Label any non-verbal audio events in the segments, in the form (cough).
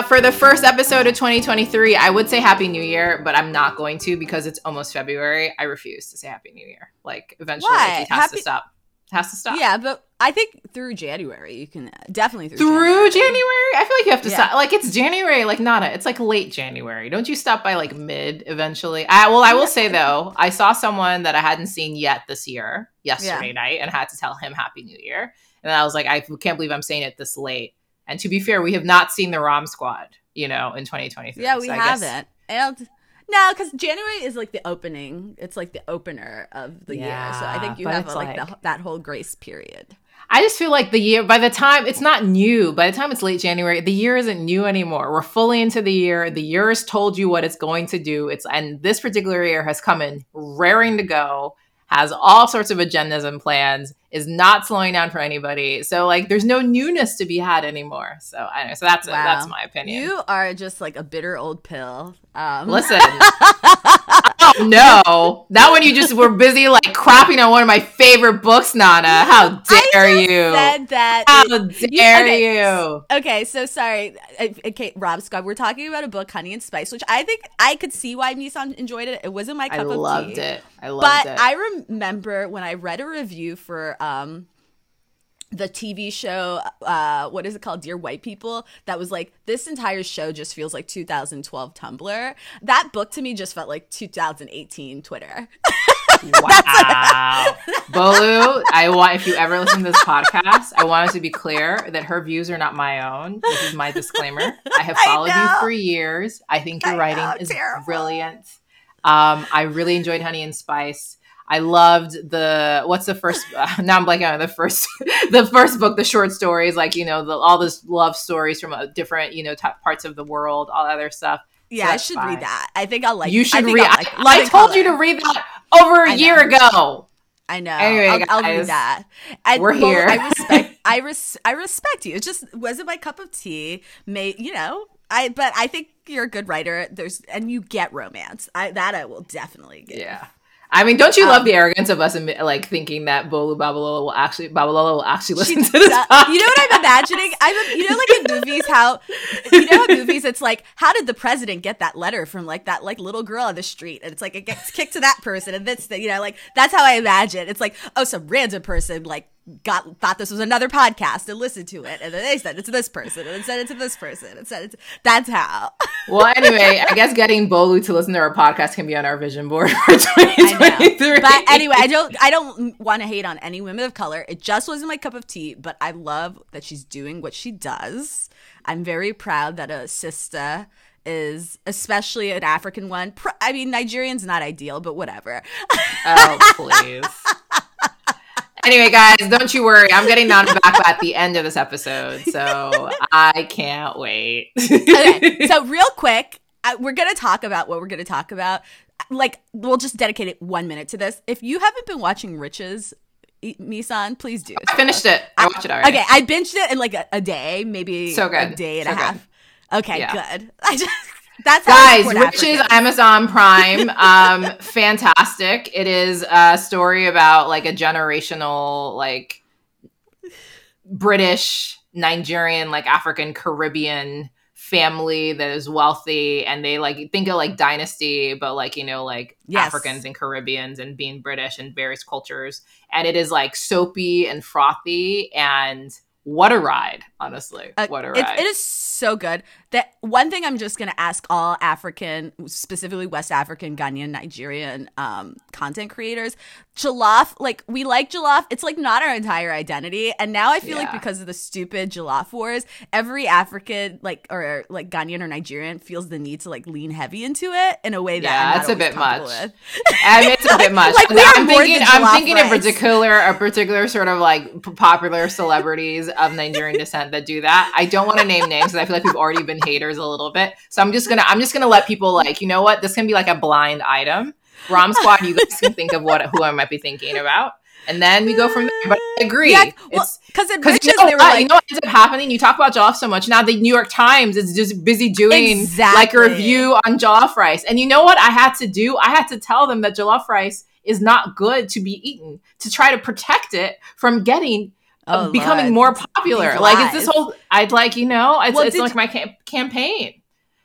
uh, for the first episode of 2023, I would say Happy New Year, but I'm not going to because it's almost February. I refuse to say Happy New Year. Like eventually, Why? it has Happy- to stop. It has to stop. Yeah, but I think through January you can definitely through, Through January, I feel like you have to Yeah. stop. Like it's January, like Nana. It's like late January. Don't you stop by like mid eventually? I well, I will say though, I saw someone that I hadn't seen yet this year yesterday night, and had to tell him Happy New Year. And I was like, I can't believe I'm saying it this late. And to be fair, we have not seen the Rom Squad, you know, in 2023. Yeah, we So haven't. And no, because January is like the opening. It's like the opener of the year. So I think you have like, like- the, that whole grace period. I just feel like the year, by the time it's not new, by the time it's late January, the year isn't new anymore. We're fully into the year. The year has told you what it's going to do. It's and this particular year has come in raring to go, has all sorts of agendas and plans, is not slowing down for anybody. So like there's no newness to be had anymore. So I know. So that's Wow. that's my opinion. You are just like a bitter old pill. Um, Listen. (laughs) oh no. That one you just were busy like crapping on one of my favorite books, Nana. How I dare you? Said that. How dare okay, you? Okay, so sorry. Okay, Rom Squad, we're talking about a book, Honey and Spice, which I think I could see why Misan enjoyed it. It wasn't my I cup of loved it. I loved But it. But I remember when I read a review for um the TV show, uh, what is it called? Dear White People. That was like this entire show just feels like 2012 Tumblr. That book to me just felt like 2018 Twitter. (laughs) wow. (laughs) Bolu, I want if you ever listen to this podcast, I want it to be clear that her views are not my own. This is my (laughs) disclaimer. I have I followed you for years. I think your I writing know, is terrible. brilliant. Um, I really enjoyed Honey and Spice. I loved the what's the first (laughs) uh, now I'm blanking on the first (laughs) the first book the short stories like you know the, all those love stories from uh, different you know t- parts of the world all other stuff Yeah, I should fine. read that. I think I'll like. you should think read I'll I, like I and told you to read that over a year ago I know. Anyway, I'll, I'll guys, read that. And, we're well, here. I respect. (laughs) I res- I respect you. It just wasn't my cup of tea. May you know. I but I think you're a good writer. There's and you get romance. I that I will definitely get. Yeah. I mean, don't you love Um, the arrogance of us, like thinking that Bolu Babalola will actually Babalola will actually listen to this? you know what I'm imagining? I'm, you know, like in movies, how you know, how movies, it's like, how did the president get that letter from like that like little girl on the street, and it's like it gets kicked to that person, and that's the, you know, like that's how I imagine. It's like, oh, some random person like got thought this was another podcast and listened to it, and then they sent it to this person, and then sent it to this person, and sent it. To, that's how. (laughs) Well, anyway, I guess getting Bolu to listen to our podcast can be on our vision board (laughs) for 2023. But anyway, I don't I don't want to hate on any women of color. It just wasn't my cup of tea, but I love that she's doing what she does. I'm very proud that a sister is especially an African one. I mean, Nigerian's not ideal, but whatever. oh, please. (laughs) Anyway, guys, don't you worry. I'm getting Nana back at the end of this episode, so I can't wait. okay, (laughs) so real quick, we're gonna talk about what we're gonna talk about. Like, we'll just dedicate it one minute to this. If you haven't been watching Riches, I- Misan, please do. I finished it. I watched it already. Okay, I binged it in like a, a day, maybe So good. a day and So a good. half. Okay, Yeah. good. (laughs) I just that's guys which is amazon prime. (laughs) Um fantastic. It is a story about like a generational like british nigerian like african caribbean family that is wealthy and they like think of like dynasty but like you know like Yes. africans and caribbeans and being british and various cultures. And it is like soapy and frothy and what a ride honestly. Uh, what a it- ride. it is so good. That one thing I'm just gonna ask all African, specifically West African, Ghanaian, Nigerian um, content creators, Jollof. Like we like Jollof. It's like not our entire identity, and now I feel like because of the stupid Jollof wars, every African like or like Ghanaian or Nigerian feels the need to like lean heavy into it in a way that Yeah, it's a bit much. with. I mean, it's a (laughs) bit much. Like, are I'm thinking, I'm thinking of rice. particular, a particular sort of like p- popular celebrities of Nigerian descent that do that. I don't want to name names because I feel like we've already been haters a little bit. So I'm just gonna, I'm just gonna let people like, you know what? This can be like a blind item. Rom Squad, you guys can think of what who I might be thinking about, and then we go from there. But I agree. Yeah, well, it's because in because you, know they were what? like, you know what ends up happening? You talk about jollof so much now. The New York Times is just busy doing like a review on jollof rice, and you know what I had to do? I had to tell them that jollof rice is not good to be eaten to try to protect it from getting oh, becoming Lord. more popular. Like it's this whole. I'd like you know. It's, well, it's like you, my cam- campaign.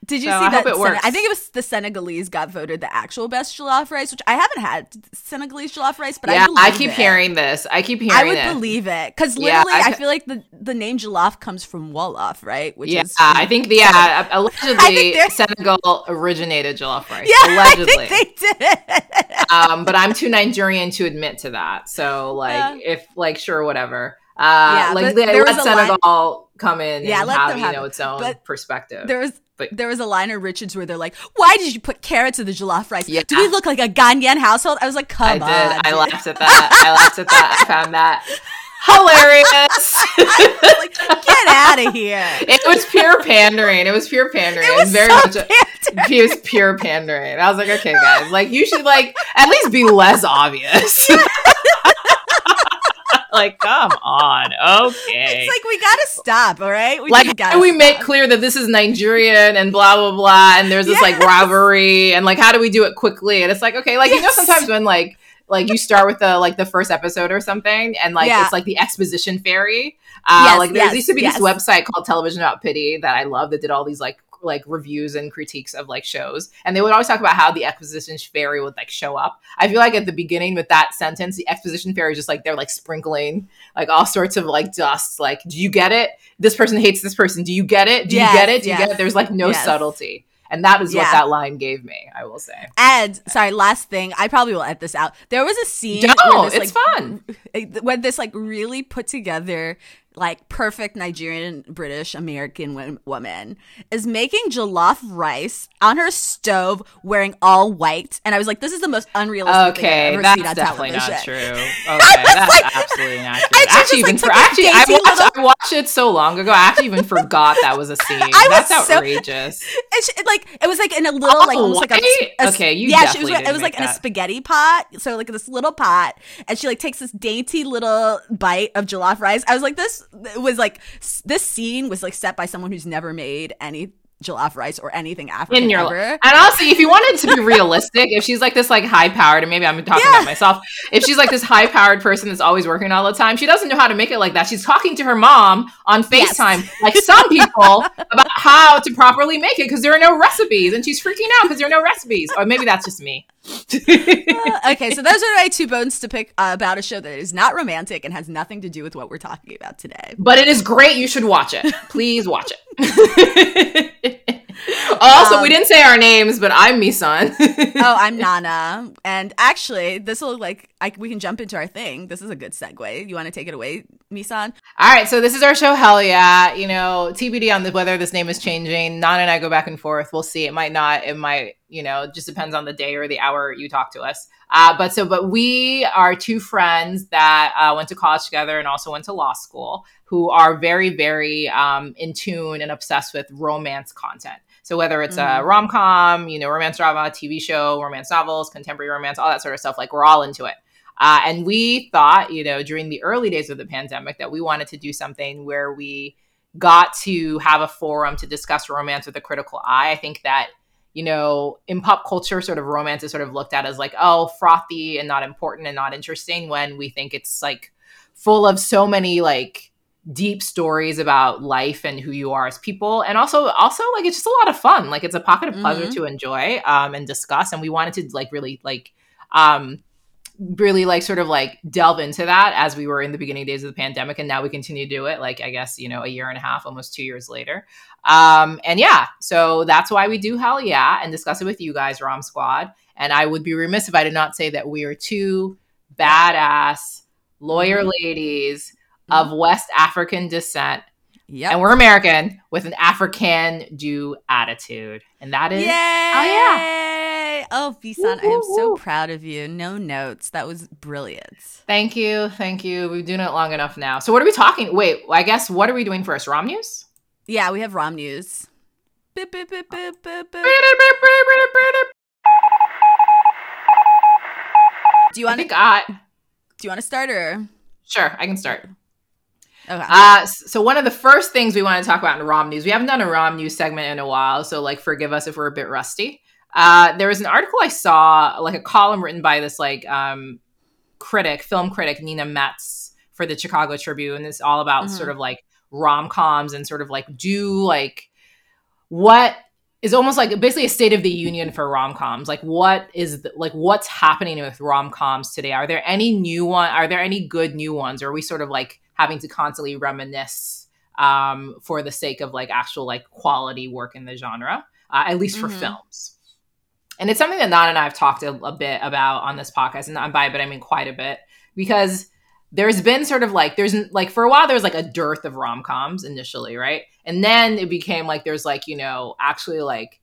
Did you so see I that? Sen- I think it was the Senegalese got voted the actual best jollof rice, which I haven't had Senegalese jollof rice, but yeah, I, I keep it. hearing this. I keep hearing. I would it. believe it because literally, yeah, I, I, feel like the the name jollof comes from Wolof, right? Which yeah, is I think the yeah, (laughs) allegedly Senegal originated jollof rice. Yeah, allegedly they did. um, but I'm too Nigerian to admit to that. So like, uh, if like, sure, whatever. Uh, yeah, like they, let Senegal line- come in yeah, and have, you know its own but perspective. There was but there was a line of Riches where they're like, "Why did you put carrots in the jollof rice? Yeah. Do we look like a Ghanaian household?" I was like, "Come I on!" Did. I laughed at that. I laughed at that. I found that (laughs) hilarious. like, get out of here! It was pure pandering. It was pure pandering. It was, very so much. A, it was pure pandering. I was like, okay, guys, like you should like at least be less obvious. (laughs) (laughs) like, come on, okay. It's like we gotta stop, all right? We like, how do we stop. make clear that this is Nigerian and blah blah blah, and there's this yes. like rivalry, and like, how do we do it quickly? And it's like, okay, like yes. you know, sometimes when like like you start with the like the first episode or something, and like yeah. it's like the exposition fairy. Uh, yes, like there yes, used to be this website called Television Without Pity that I love that did all these like like reviews and critiques of like shows and they would always talk about how the exposition fairy would like show up i feel like at the beginning with that sentence the exposition fairy is just like they're like sprinkling like all sorts of like dust like do you get it this person hates this person do you get it do yes, you get it do yes. you get it there's like no yes. subtlety and that is yeah. what that line gave me, I will say. And sorry, last thing, I probably will edit this out. There was a scene. No, it's like, fun. (laughs) When this like really put together like perfect Nigerian, British, American woman is making jollof rice on her stove wearing all white. And I was like, this is the most unrealistic okay, thing I've ever that's definitely television. not true. (laughs) Okay, that's like, absolutely not true. Actually, even like, for, actually, I watched, little... I watched it so long ago. I actually even forgot that was a (laughs) scene. I that's outrageous. So, it, like it was like in a little oh, like almost like a, a okay. You yeah, she was. It was like that. in a spaghetti pot. So like this little pot, and she like takes this dainty little bite of jollof rice. I was like, this was like this scene was like set by someone who's never made any jollof rice or anything African in your ever. And honestly, if you wanted to be realistic, if she's like this like high powered, and maybe I'm talking yeah. about myself, if she's like this high powered person that's always working all the time, she doesn't know how to make it like that. She's talking to her mom on FaceTime, yes. like some people, (laughs) about how to properly make it because there are no recipes, and she's freaking out because there are no recipes. Or maybe that's just me. (laughs) uh, okay, so those are my two bones to pick uh, about a show that is not romantic and has nothing to do with what we're talking about today. But it is great. You should watch it. Please watch it. (laughs) (laughs) also, um, we didn't say our names, but I'm Misan. (laughs) oh, I'm (laughs) Nana. And actually, this will like I, we can jump into our thing. This is a good segue. You want to take it away, Misan? All right. So this is our show. Hell yeah! You know, TBD on the, whether this name is changing. Nana and I go back and forth. We'll see. It might not. It might. You know, just depends on the day or the hour you talk to us. Uh, but so, but we are two friends that uh, went to college together and also went to law school who are very, very um, in tune and obsessed with romance content. So whether it's mm-hmm. a rom com, you know, romance drama, TV show, romance novels, contemporary romance, all that sort of stuff, like we're all into it. Uh, and we thought, you know, during the early days of the pandemic, that we wanted to do something where we got to have a forum to discuss romance with a critical eye. I think that, you know, in pop culture, sort of romance is sort of looked at as like, oh, frothy and not important and not interesting when we think it's like full of so many like deep stories about life and who you are as people. And also also like it's just a lot of fun. Like it's a pocket of pleasure mm-hmm. to enjoy um and discuss. And we wanted to like really like um really like sort of like delve into that as we were in the beginning days of the pandemic. And now we continue to do it like i guess you know a year and a half almost two years later. Um and yeah so that's why we do hell yeah and discuss it with you guys rom squad. And i would be remiss if i did not say that we are two badass lawyer mm-hmm. ladies of mm-hmm. West African descent. Yep. And we're American with an African do attitude. And that is Yay! Oh yeah. Oh, Misan, I am so proud of you. No notes. That was brilliant. Thank you. Thank you. We've done it long enough now. So what are we talking? Wait, I guess what are we doing first? Rom news? Yeah, we have Rom news. Do you want to? Do you want to start or? Sure, I can start. Okay. Uh, so one of the first things we want to talk about in ROM news, we haven't done a ROM news segment in a while, so like forgive us if we're a bit rusty. Uh, there was an article I saw, like a column written by this like um, critic, film critic Nina Metz for the Chicago Tribune. and It's all about Mhm. sort of like rom coms and sort of like do like what is almost like basically a state of the union for rom-coms like what is the, like what's happening with rom-coms today are there any new one are there any good new ones or are we sort of like having to constantly reminisce um, for the sake of like actual like quality work in the genre uh, at least for Mhm. films and it's something that Nan and I have talked a, a bit about on this podcast, and by but I mean quite a bit, because there's been sort of like there's like for a while there was like a dearth of rom coms initially, right? And then it became like there's like you know actually like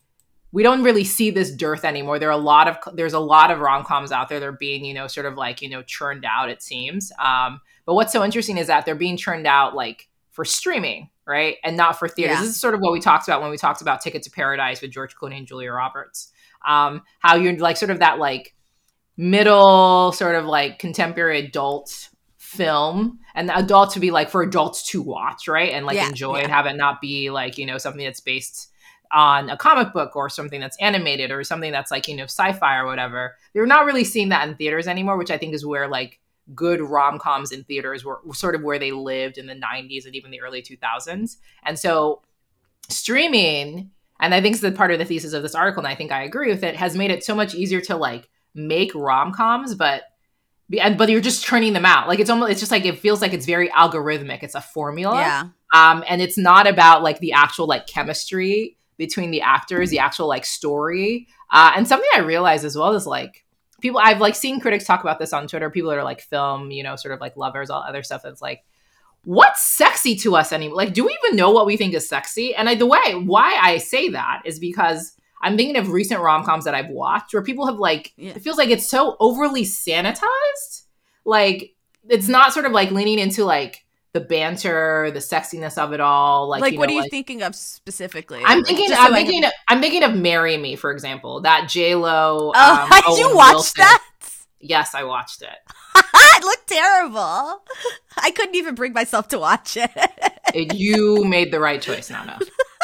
we don't really see this dearth anymore. There are a lot of there's a lot of rom coms out there. They're being you know sort of like you know churned out. It seems. Um, but what's so interesting is that they're being churned out like for streaming, right, and not for theaters. Yeah. This is sort of what we talked about when we talked about Ticket to Paradise with George Clooney and Julia Roberts. Um, how you're like sort of that like middle sort of like contemporary adult film and the adult to be like for adults to watch right and like Yeah, enjoy yeah. and have it not be like you know something that's based on a comic book or something that's animated or something that's like you know sci-fi or whatever you're not really seeing that in theaters anymore which i think is where like good rom-coms in theaters were sort of where they lived in the 90s and even the early 2000s and so streaming and i think it's the part of the thesis of this article and i think i agree with it has made it so much easier to like make rom-coms but and but you're just turning them out. Like it's almost it's just like it feels like it's very algorithmic. It's a formula. Yeah. um and it's not about like the actual like chemistry between the actors the actual like story. Uh and something i realized as well is like people i've like seen critics talk about this on twitter. People that are like film you know sort of like lovers all other stuff that's like what's sexy to us anymore like do we even know what we think is sexy? And I, the way why i say that is because i'm thinking of recent rom-coms that i've watched where people have like Yeah. it feels like it's so overly sanitized. Like it's not sort of like leaning into like the banter the sexiness of it all like, Like, you what are you like- thinking of specifically? I'm thinking. just I'm can- thinking. Of, I'm thinking of "Marry Me," for example. That J Lo. Oh, um, (laughs) did you watch that? Yes, I watched it. (laughs) it looked terrible. (laughs) I couldn't even bring myself to watch it. It- you made the right choice, Nana.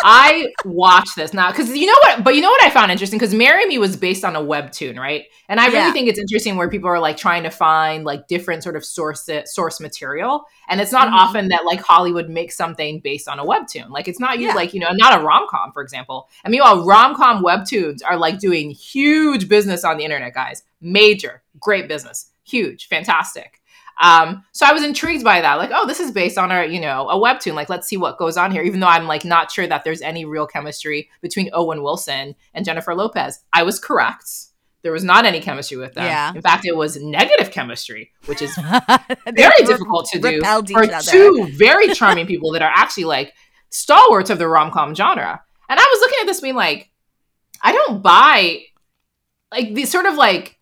I watched this now because you know what, but you know what I found interesting because "Marry Me" was based on a webtoon, right? And I really Yeah. think it's interesting where people are like trying to find like different sort of source source material, and it's not Mhm. often that like Hollywood makes something based on a webtoon. Like it's not you Yeah. like you know not a rom com, for example. And meanwhile, rom com webtoons are like doing huge business on the internet, guys. Major, great business, huge, fantastic. Um, so I was intrigued by that. Like, oh, this is based on a, you know, a webtoon. Like, let's see what goes on here. Even though I'm like not sure that there's any real chemistry between Owen Wilson and Jennifer Lopez. I was correct. There was not any chemistry with them. Yeah. In fact, it was negative chemistry, which is (laughs) very difficult to do for two very charming people that are actually like stalwarts of the rom com genre. And I was looking at this being like, I don't buy like the sort of like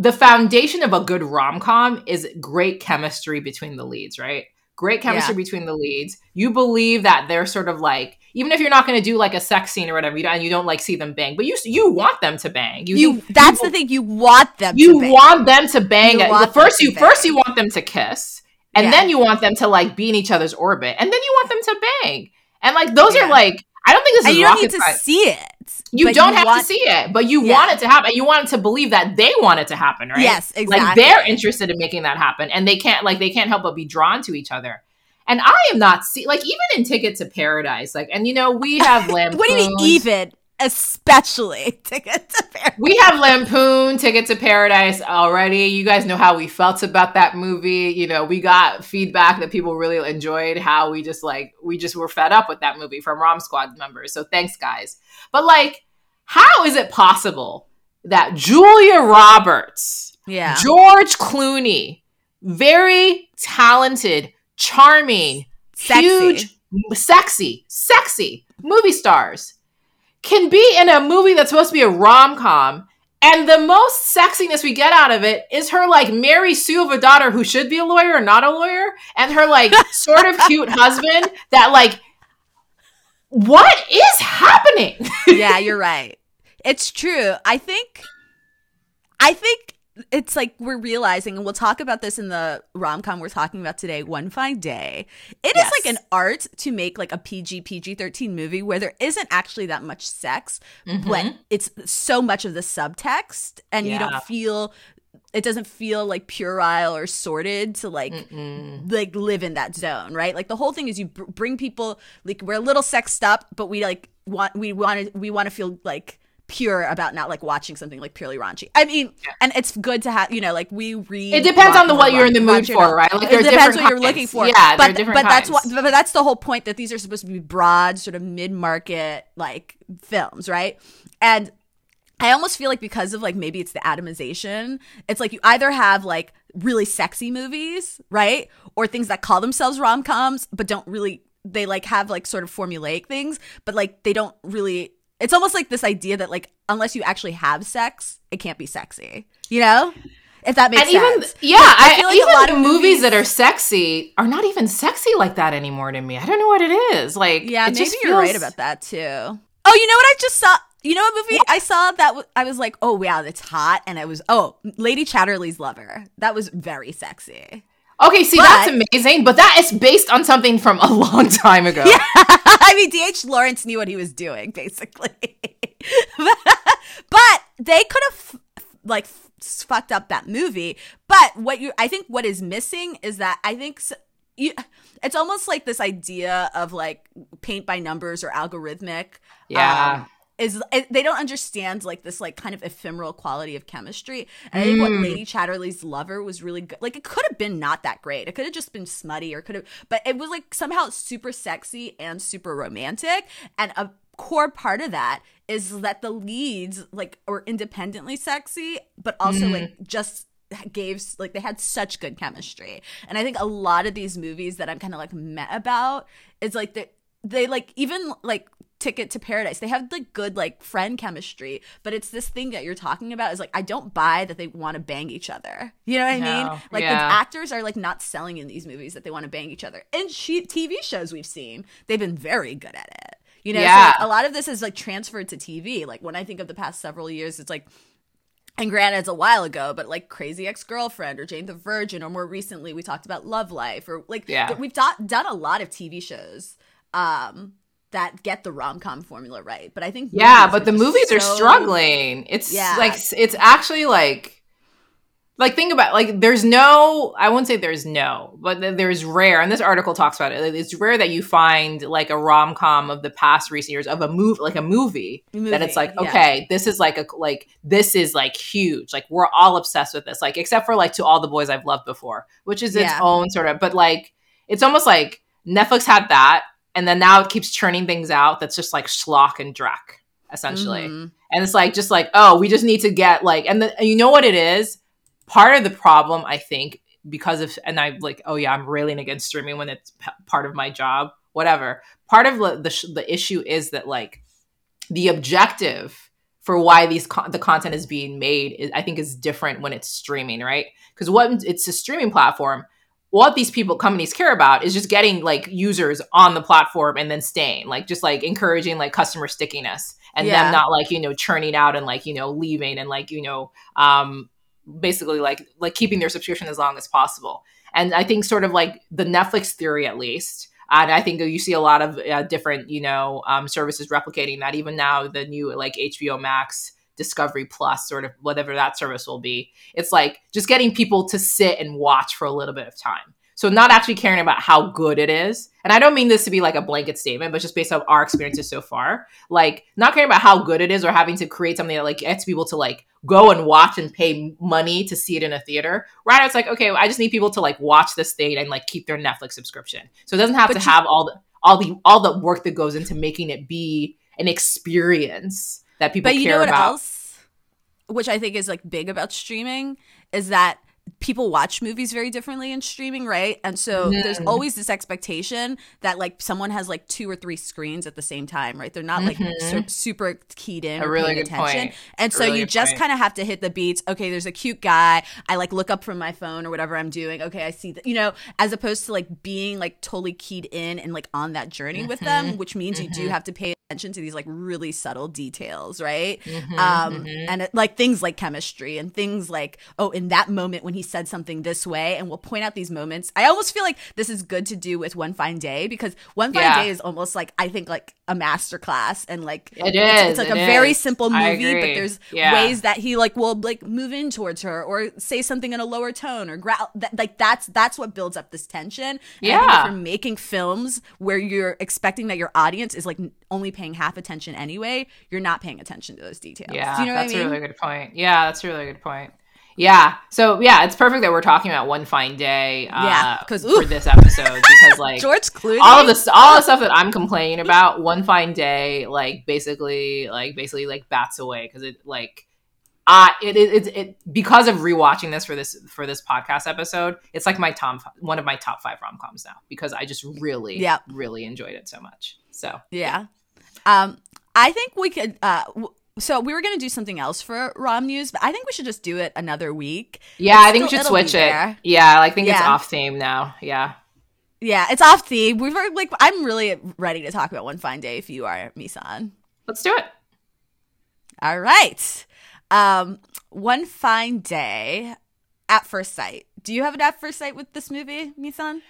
the foundation of a good rom com is great chemistry between the leads, right? Great chemistry between the leads. You believe that they're sort of like, even if you're not going to do like a sex scene or whatever, you don't, and you don't like see them bang, but you you want them to bang. You, You, that's you- the thing. You want them. you to bang. You want them to bang. At- first, you to first you want them to kiss, and Yeah. then you want them to like be in each other's orbit, and then you want them to bang. And like those Yeah. are like, I don't think this and is you don't need to science. see it. You don't have want- to see it, but you Yeah. want it to happen. You want it to believe that they want it to happen, right? Yes, Like exactly. they're interested in making that happen, and they can't like they can't help but be drawn to each other. And I am not see like even in Ticket to Paradise, like, and you know we (laughs) have lampoons. what do you mean, even? Especially (laughs) ticket to Paradise. We have Lampoon Ticket to Paradise already. You guys know how we felt about that movie. You know, we got feedback that people really enjoyed how we just like we just were fed up with that movie from Rom Squad members. So thanks guys. But like how is it possible that Julia Roberts, Yeah. George Clooney, very talented, charming, Sexy. huge, sexy, sexy movie stars can be in a movie that's supposed to be a rom com. And the most sexiness we get out of it is her like Mary Sue of a daughter who should be a lawyer or not a lawyer, and her like (laughs) sort of cute husband that like, what is happening? yeah, (laughs) you're right. It's true. I think I think it's like we're realizing and we'll talk about this in the rom-com we're talking about today, One Fine Day. It is Yes. like an art to make like a PG PG-13 movie where there isn't actually that much sex, but Mhm. it's so much of the subtext and you don't feel it doesn't feel like puerile or sorted to like Mm-mm. like live in that zone, right? Like the whole thing is you br- bring people like we're a little sexed up, but we like want we want to we want to feel like pure about not like watching something like purely raunchy. I mean, and it's good to have you know like we read. It depends on the what you're in the mood for, right? Like, it depends what you're looking for. Yeah, but but that's what but that's the whole point that these are supposed to be broad, sort of mid market like films, right? And I almost feel like because of like maybe it's the atomization, it's like you either have like really sexy movies, right? Or things that call themselves rom coms, but don't really, they like have like sort of formulaic things, but like they don't really, it's almost like this idea that like unless you actually have sex, it can't be sexy, you know? If that makes and even sense. yeah, Like, I, feel like even a lot of movies, that are sexy are not even sexy like that anymore to me. I don't know what it is. Like, Yeah, maybe just you're right about that too. Oh, you know what I just saw? You know what movie I saw that w- I was like, oh wow, that's hot, and I was oh, Lady Chatterley's Lover. That was very sexy. Okay, see, But- that's amazing, but that is based on something from a (laughs) long time ago. Yeah, (laughs) I mean, D.H. Lawrence knew what he was doing, basically. (laughs) but they could have like fucked up that movie. But what you, I think, what is missing is that I think. you, it's almost like this idea of like paint by numbers or algorithmic. Yeah. um, is they don't understand like this like kind of ephemeral quality of chemistry. And I think what Mm. Lady Chatterley's lover was really good. Like it could have been not that great. It could have just been smutty or could have, but it was like somehow super sexy and super romantic. And a core part of that is that the leads like were independently sexy, but also Mm. like just gave like they had such good chemistry and i think a lot of these movies that i'm kind of like met about is like they they like even like ticket to paradise. They have like good like friend chemistry but it's this thing that you're talking about is like i don't buy that they want to bang each other. You know what i No, mean? Like the actors are like not selling in these movies that they want to bang each other. And she- tv shows we've seen they've been very good at it. You know Yeah. so like, a lot of this is like transferred to tv like when i think of the past several years it's like and granted, it's a while ago, but like Crazy Ex Girlfriend or Jane the Virgin, or more recently, we talked about Love Life, or like Yeah. we've do- done a lot of TV shows um, that get the rom com formula right. But I think Yeah, but the movies are struggling. It's Yeah. like it's actually like like think about like there's no I wouldn't say there's no, but there's rare and this article talks about it. It's rare that you find like a rom-com of the past recent years of a movie like a movie, that it's like yeah. okay, this is like a like this is like huge. Like we're all obsessed with this. Like except for like to all the boys I've loved before, which is its Yeah. own sort of but like it's almost like Netflix had that and then now it keeps churning things out that's just like schlock and dreck essentially. Mhm. And it's like just like, oh, we just need to get like and, the, and you know what it is? Part of the problem, I think, because of and i'm like, oh yeah, I'm railing against streaming when it's p- part of my job, whatever. Part of the the, sh- the issue is that like the objective for why these con- the content is being made is I think is different when it's streaming, right? Because what it's a streaming platform, what these people companies care about is just getting like users on the platform and then staying, like just like encouraging like customer stickiness and Yeah. them not like you know churning out and like you know leaving and like you know um basically like like keeping their subscription as long as possible. And I think sort of like the Netflix theory at least. And I think you see a lot of uh, different, you know, um, services replicating that. Even now, the new like HBO Max, Discovery Plus, sort of whatever that service will be. It's like just getting people to sit and watch for a little bit of time. So not actually caring about how good it is. And I don't mean this to be like a blanket statement, but just based on our experiences so far, like not caring about how good it is or having to create something that like gets people to like go and watch and pay money to see it in a theater. Right? It's like, okay, I just need people to like watch this thing and like keep their Netflix subscription. So it doesn't have But to you- have all the all the all the work that goes into making it be an experience that people But you know what about. else? Which I think is like big about streaming is that people watch movies very differently in streaming, right? And so there's Mhm. always this expectation that like someone has like two or three screens at the same time, right? They're not like Mhm. su- super keyed in A or really paying good attention. point. And so really you just kind of have to hit the beats. Okay, there's a cute guy. I like look up from my phone or whatever I'm doing. Okay, I see that, you know, as opposed to like being like totally keyed in and like on that journey with them, which means you do have to pay attention to these like really subtle details, right? Mhm, um mhm. and it, like things like chemistry and things like oh in that moment when he said something this way and we'll point out these moments i almost feel like this is good to do with one fine day because one fine Yeah. day is almost like i think like a masterclass and like It it's, it's like it a very simple movie, but there's Yeah. ways that he like will like move in towards her or say something in a lower tone or growl. That, like that's that's what builds up this tension. And Yeah. if you're making films where you're expecting that your audience is like only paying half attention anyway, you're not paying attention to those details. Yeah, Do you know that's what I mean? a really good point. Yeah, that's a really good point. Yeah, so yeah, it's perfect that we're talking about One Fine Day. Uh, Yeah, 'cause, for this episode because (laughs) like George Clooney. all of this, all the stuff that I'm complaining about, One Fine Day, like basically, like basically, like bats away because it like. Uh, it, it, it, it because of rewatching this for this for this podcast episode, it's like my top one of my top five rom coms now because I just really, Yeah. really enjoyed it so much. So Yeah. Um, I think we could. Uh, so we were gonna do something else for Rom News, but I think we should just do it another week. yeah, It's I think we should switch it. there. Yeah, I think it's off theme now. Yeah. Yeah, it's off theme. We've like. I'm really ready to talk about One Fine Day. If you are Misan. Let's do it. All right. Um, One Fine Day. At first sight. Do you have an at first sight with this movie, Misan?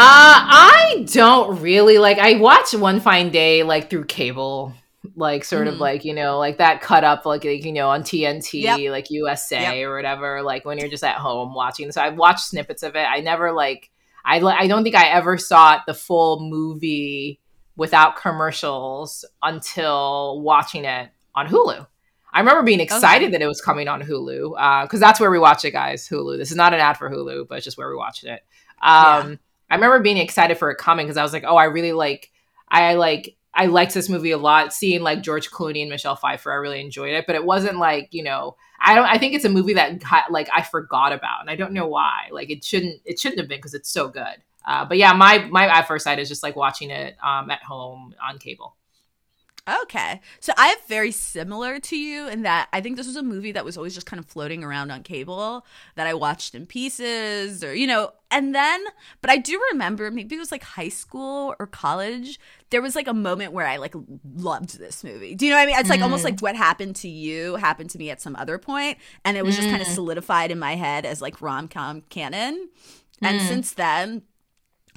Uh, I don't really like. I watch One Fine Day like through cable, like sort of Mhm. like you know like that cut up like, like you know on TNT Yep. like USA Yep. or whatever. Like when you're just at home watching. So I've watched snippets of it. I never like. I I don't think I ever saw the full movie without commercials until watching it on Hulu. I remember being excited Okay. that it was coming on Hulu because that's where we watch it, guys. Hulu. This is not an ad for Hulu, but it's just where we watched it. Um, I remember being excited for it coming because I was like, oh, I really like, I like, I liked this movie a lot. Seeing like George Clooney and Michelle Pfeiffer, I really enjoyed it. But it wasn't like, you know, I don't. I think it's a movie that got, like I forgot about, and I don't know why. Like it shouldn't, it shouldn't have been because it's so good. Uh, but yeah, my my at first sight is just like watching it um, at home on cable. Okay. So I have very similar to you in that I think this was a movie that was always just kind of floating around on cable that I watched in pieces or, you know, and then, but I do remember maybe it was like high school or college. There was like a moment where I like loved this movie. Do you know what I mean? It's like almost mm. like what happened to you happened to me at some other point, And it was just kind of mm. solidified in my head as like rom com canon. And mm. since then,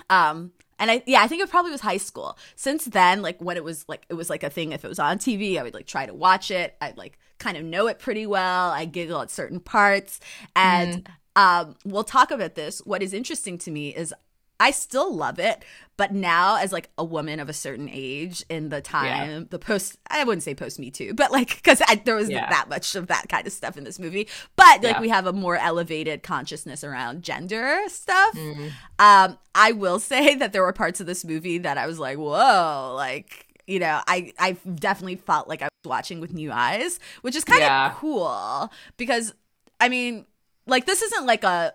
um, and I yeah, I think it probably was high school. Since then, like when it was like it was like a thing. If it was on TV, I would like try to watch it. I'd like kind of know it pretty well. I giggle at certain parts, and um, we'll talk about this. What is interesting to me is I still love it, but now as like a woman of a certain age in the time, the post I wouldn't say post Me Too, but like because there was Yeah. that much of that kind of stuff in this movie. But like Yeah. we have a more elevated consciousness around gender stuff. Mm-hmm. Um, I will say (laughs) that there were parts of this movie that I was like, whoa, like you know, I I definitely felt like I was watching with new eyes, which is kind of Yeah. cool because I mean, like this isn't like a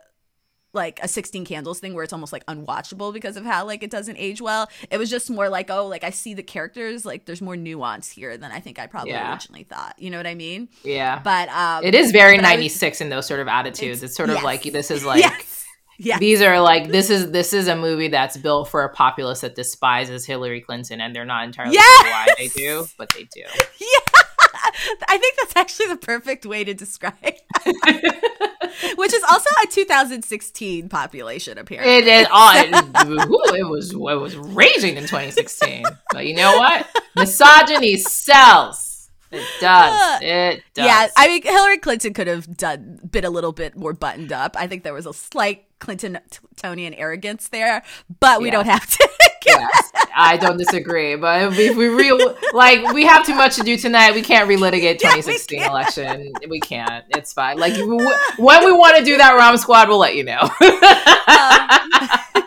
like a 16 candles thing where it's almost like unwatchable because of how like it doesn't age well it was just more like oh like i see the characters like there's more nuance here than i think i probably Yeah. originally thought you know what i mean Yeah, but um it is very but I was- ninety six in those sort of attitudes. It's- It's, sort of like this is (laughs) like. yes yes These are like this is this is a movie that's built for a populace that despises Hillary Clinton, and they're not entirely Yes! sure why they do, but they do. (laughs) (laughs) I think that's actually the perfect way to describe, (laughs) which is also a 2016 population apparently. It is all it, (laughs) ooh, it was it was raging in 2016, but you know what? Misogyny sells. It does. Uh, it does. Yeah, I mean Hillary Clinton could have done been a little bit more buttoned up. I think there was a slight Clinton Tonian arrogance there, but we Yeah. don't have to. (laughs) yes, I don't disagree. But if we real like we have too much to do tonight, we can't relitigate Yeah, we 2016 election. We can't. It's fine. Like when we want to do that Rom Squad, we'll let you know. Um, (laughs)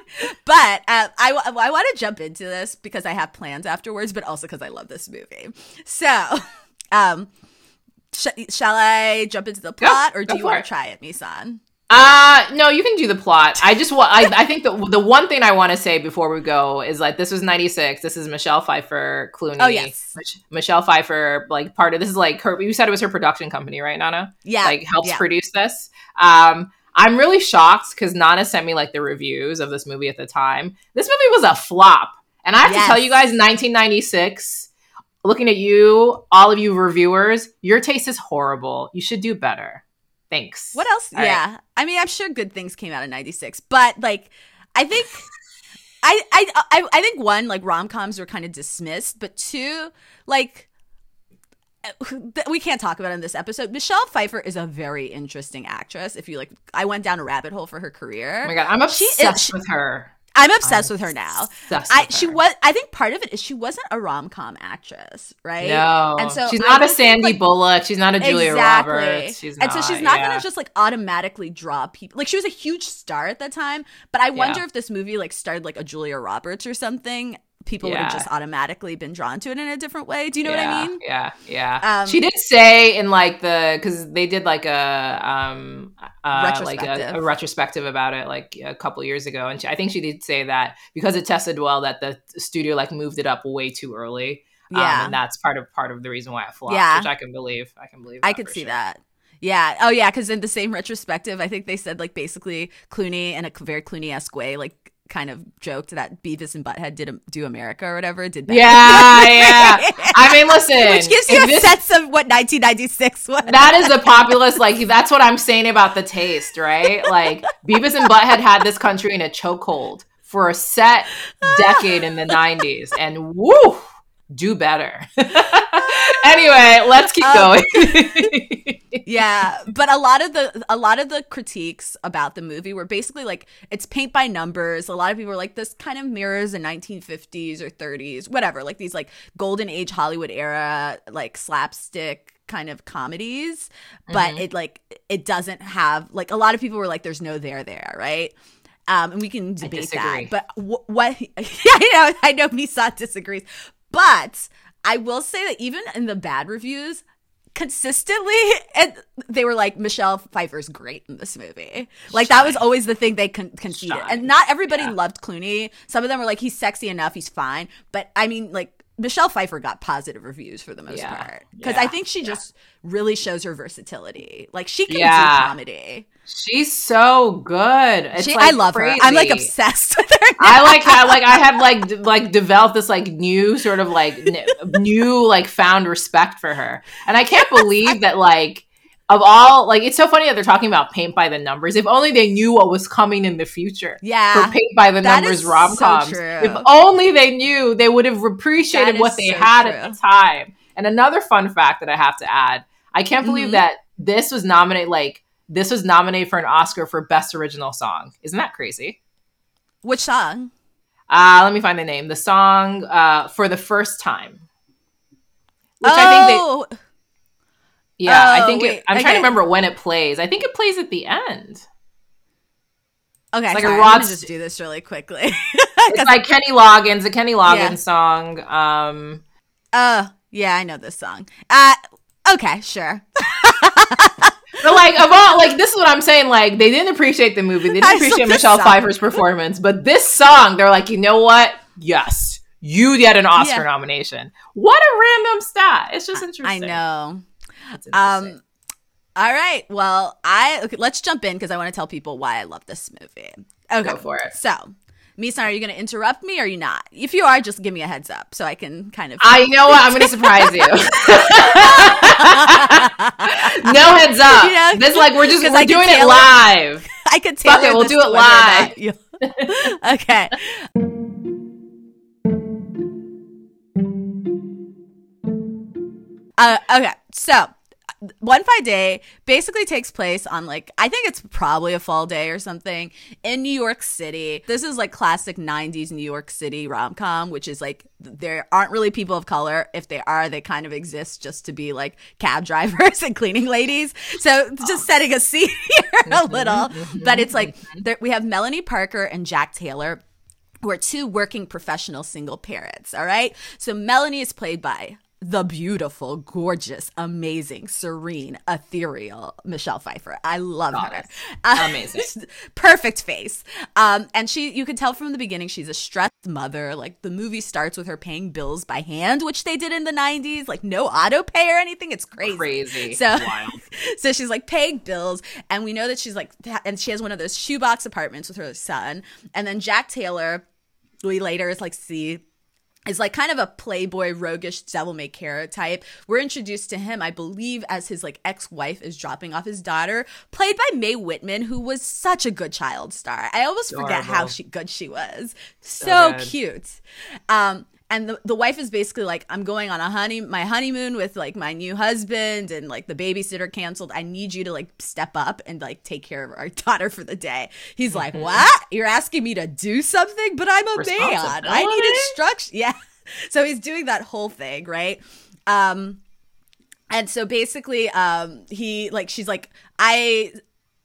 but uh, I, I want to jump into this because I have plans afterwards, but also because I love this movie. So, um, sh- shall I jump into the plot, or do you want to try it, Misan? Uh no, you can do the plot. I just want. I, I think the the one thing I want to say before we go is like this was '96. This is Michelle Pfeiffer, Clooney. Oh, yes. Mich- Michelle Pfeiffer, like part of this is like her. You said it was her production company, right, Nana? Yeah, like helps yeah. produce this. Um, I'm really shocked because Nana sent me like the reviews of this movie at the time. This movie was a flop, and I have Yes. to tell you guys, 1996. Looking at you, all of you reviewers, your taste is horrible. You should do better. Thanks. What else? All right. yeah, I mean, I'm sure good things came out in '96, but like, I think (laughs) I, I I I think one like rom coms were kind of dismissed, but two like uh, we can't talk about it in this episode. Michelle Pfeiffer is a very interesting actress. If you like, I went down a rabbit hole for her career. Oh my god, I'm obsessed she, with her. I'm obsessed I'm with her now. I she her. was I think part of it is she wasn't a rom com actress, right? No, and so she's not I a Sandy like, Bullock. She's not a Julia exactly. Roberts. She's and not, so she's not yeah. gonna just like automatically draw people. Like she was a huge star at that time, but I wonder yeah. if this movie like started like a Julia Roberts or something people yeah. would have just automatically been drawn to it in a different way. Do you know yeah, what I mean? Yeah, yeah. Um, she did say in like the because they did like a um uh, like a, a, retrospective about it like a couple years ago, and she, I think she did say that because it tested well that the studio like moved it up way too early. Um, yeah, um, and that's part of part of the reason why it flopped. Yeah, which I can believe. I can believe. I could see sure. that. Yeah. Oh, yeah. Because in the same retrospective, I think they said like basically Clooney in a very Clooney esque way, like kind of joked that Beavis and Butthead did do America or whatever. Did that? Yeah, (laughs) yeah. I mean, listen, which gives you a this, sense of what 1996 was. That is a populist. Like that's what I'm saying about the taste, right? Like Beavis and Butthead had this country in a chokehold for a set decade in the 90s, and woo, do better. (laughs) anyway, let's keep um, going. (laughs) yeah, but a lot of the a lot of the critiques about the movie were basically like it's paint by numbers. A lot of people were like this kind of mirrors the 1950s or 30s, whatever, like these like golden age Hollywood era like slapstick kind of comedies, but mm-hmm. it like it doesn't have like a lot of people were like there's no there there, right? Um, and we can debate that. But w- what? (laughs) Yeah, I know. I know. Misan disagrees, but I will say that even in the bad reviews, consistently (laughs) and they were like michelle pfeiffer's great in this movie like Shine. that was always the thing they con- conceded Shine. and not everybody yeah. loved clooney some of them were like he's sexy enough he's fine but i mean like michelle pfeiffer got positive reviews for the most yeah. part because yeah. i think she just really shows her versatility like she can do comedy She's so good. She, like I love crazy. her. I'm like obsessed (laughs) with her. Now. I like how like I have like d- like developed this like new sort of like n- new like found respect for her, and I can't believe that like of all like it's so funny that they're talking about paint by the numbers. If only they knew what was coming in the future. Yeah, for paint by the numbers rom coms. So if only they knew, they would have appreciated what they so had true. at the time. And another fun fact that I have to add: I can't believe mm-hmm. that this was nominated like this was nominated for an Oscar for Best Original Song. Isn't that crazy? Which song? Uh, let me find the name. The song uh, for the first time. Which oh. I think they. Oh! Yeah, oh, I think wait, it, I'm trying to remember when it plays. I think it plays at the end. Okay, it's like sorry, a Rod. Just do this really quickly. (laughs) it's like Kenny Loggins, a Kenny Loggins yeah. song. Um. Uh, yeah, I know this song. Uh, okay, sure. (laughs) But like of all, like this is what I'm saying. Like they didn't appreciate the movie. They didn't appreciate Michelle song. Pfeiffer's performance. But this song, they're like, you know what? Yes, you get an Oscar yeah. nomination. What a random stat. It's just interesting. I know. Um. All right. Well, I okay, let's jump in because I want to tell people why I love this movie. Okay. Go for it. So Misan, are you going to interrupt me or are you not? If you are, just give me a heads up so I can kind of. I know what I'm going to surprise you. (laughs) no heads up. You know, this like we're just we're doing it live. (laughs) I could tell it. We'll do it live. (laughs) okay. Uh, okay, so one Fine Day basically takes place on like I think it's probably a fall day or something in New York City. This is like classic 90s New York City rom-com which is like there aren't really people of color. If they are, they kind of exist just to be like cab (laughs) drivers and cleaning ladies. So just setting a scene (laughs) here a mm-hmm, little. Mm-hmm, but it's like there, we have Melanie Parker and Jack Taylor who are two working professional single parents. All right. So Melanie is played by the beautiful, gorgeous, amazing, serene, ethereal Michelle Pfeiffer. I love her. (laughs) Amazing. perfect face. Um, and she, you can tell from the beginning, she's a stressed mother. Like the movie starts with her paying bills by hand, which they did in the 90s, like no auto pay or anything. It's crazy. Crazy. So, Wild. (laughs) so she's like paying bills. And we know that she's like, and she has one of those shoebox apartments with her son. And then Jack Taylor, we later is like see is like kind of a playboy roguish devil may care type. We're introduced to him i believe as his like ex-wife is dropping off his daughter played by mae whitman who was such a good child star. I almost forget how she good she was. So, So cute. Um and the, the wife is basically like i'm going on a honey my honeymoon with like my new husband and like the babysitter canceled. I need you to like step up and like take care of our (laughs) daughter for the day. He's like what? You're asking me to do something? But i'm a man. I need instruction. (laughs) Yeah. So he's doing that whole thing right? Um and so basically um he like she's like i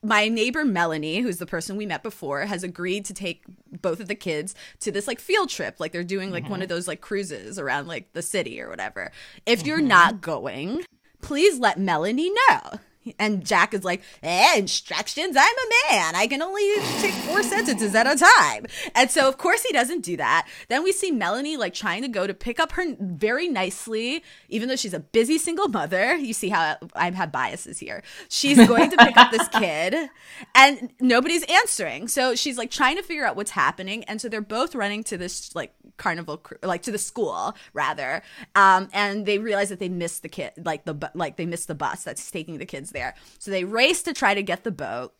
my neighbor Melanie, who's the person we met before, has agreed to take both of the kids to this like field trip. Like they're doing like one of mm-hmm. those like cruises around like the city or whatever. If you're mm-hmm. not going, please let Melanie know. And Jack is like, eh, instructions. I'm a man. I can only take four sentences at a time. And so, of course, he doesn't do that. Then we see Melanie like trying to go to pick up her very nicely, even though she's a busy single mother. You see how I have biases here. She's going to pick up this (laughs) kid, and nobody's answering. So she's like trying to figure out what's happening. And so they're both running to this like carnival, like to the school rather. Um, and they realize that they missed the kid, like the like they missed the bus that's taking the kids there. So they race to try to get the boat.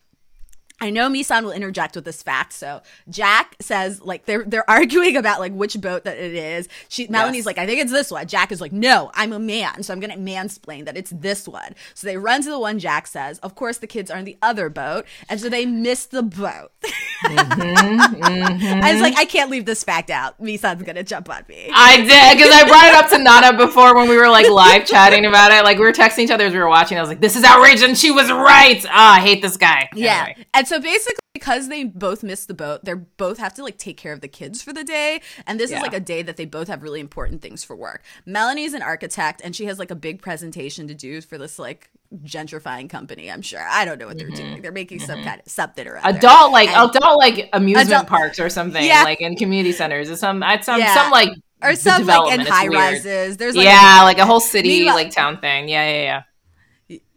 I know Misan will interject with this fact. So Jack says like they're they're arguing about like which boat that it is. She Melanie's Yes. like I think it's this one. Jack is like no, I'm a man, so I'm gonna mansplain that it's this one. So they run to the one Jack says. Of course, the kids are in the other boat, and so they miss the boat. (laughs) I was like I can't leave this fact out. Misan's gonna jump on me. I did because I brought it up to Nana before when we were like live (laughs) chatting about it. Like we were texting each other as we were watching. I was like, "This is outrageous," and she was right. Ah, I hate this guy. Yeah. Anyway. And so basically because they both missed the boat, they're both have to like take care of the kids for the day. And this Yeah. is like a day that they both have really important things for work. Melanie's an architect and she has like a big presentation to do for this like gentrifying company, I'm sure. I don't know what they're doing. They're making some kind of something or other. Mm-hmm. Adult like And- adult like amusement Adult- parks or something Yeah. like in community centers. or some at some Yeah. some like or some like in. High weird. rises. There's like yeah, like a whole city like town thing. Yeah, yeah, yeah.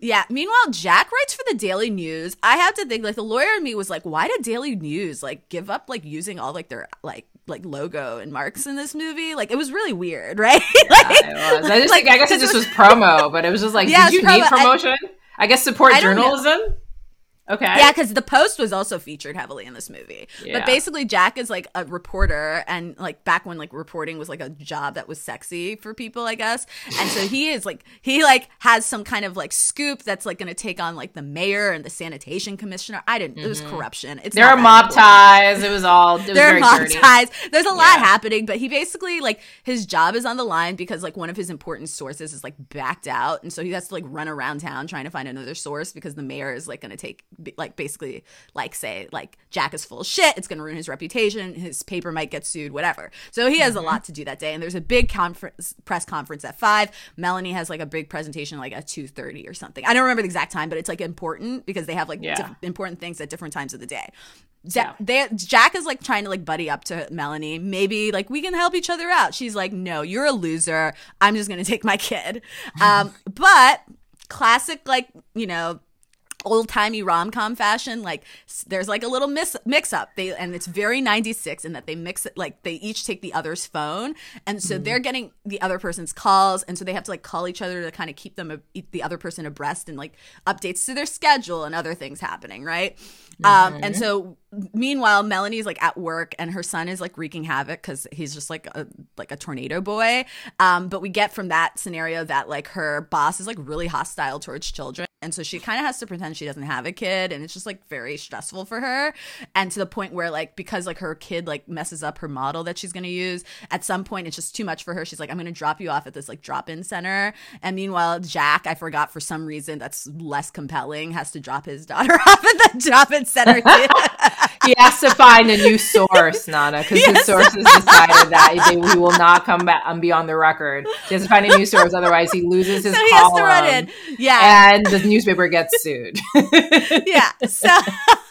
Yeah. Meanwhile, Jack writes for the Daily News. I have to think like the lawyer in me was like, why did Daily News like give up like using all like their like like logo and marks in this movie? Like it was really weird, (laughs) right? like, Yeah, it was. I just like, think, I guess it just was promo, but it was just like, Yeah, did you it's need promo. I- promotion? I, guess support I don't know. Okay. Yeah, because the Post was also featured heavily in this movie. Yeah. But basically, Jack is like a reporter, and like back when like reporting was like a job that was sexy for people, I guess. And so he is like he like has some kind of like scoop that's like going to take on like the mayor and the sanitation commissioner. I didn't. It was mm-hmm. corruption. It's there are mob important. ties. It was all. It was There are mob dirty. ties. There's a lot Yeah. happening, but he basically like his job is on the line because like one of his important sources is like backed out, and so he has to like run around town trying to find another source because the mayor is like going to take like basically like say like Jack is full of shit. It's going to ruin his reputation. His paper might get sued. Whatever. So he has Mm-hmm. a lot to do that day, and there's a big conference press conference at five. Melanie has like a big presentation like at two thirty or something. I don't remember the exact time, but it's like important because they have like Yeah. diff- important things at different times of the day. Ja- they, Jack is like trying to like buddy up to Melanie. Maybe like we can help each other out. She's like, no, you're a loser. I'm just gonna (laughs) take my kid. Um, but classic like you know old timey rom com fashion. Like there's like a little mis- mix up. They and it's very 96 in that they mix it like they each take the other's phone, and so they're getting the other person's calls, and so they have to like call each other to kind of keep them the other person abreast and like updates to their schedule and other things happening, right? Um, and so meanwhile, Melanie's like at work, and her son is like wreaking havoc because he's just like a like a tornado boy. Um, but we get from that scenario that like her boss is like really hostile towards children. And so she kind of has to pretend she doesn't have a kid, and it's just like very stressful for her. And to the point where, like, because like her kid like messes up her model that she's gonna use, at some point it's just too much for her. She's like, I'm gonna drop you off at this like drop in center. And meanwhile, Jack, I forgot for some reason that's less compelling, has to drop his daughter (laughs) off at the drop in center too. (laughs) (laughs) He has to find a new source, Nana, because his sources decided that they, he will not come back and be on the record. He has to find a new source, otherwise he loses his (laughs) so he has to run column, in. Yeah. and the newspaper gets sued. (laughs) yeah. So (laughs)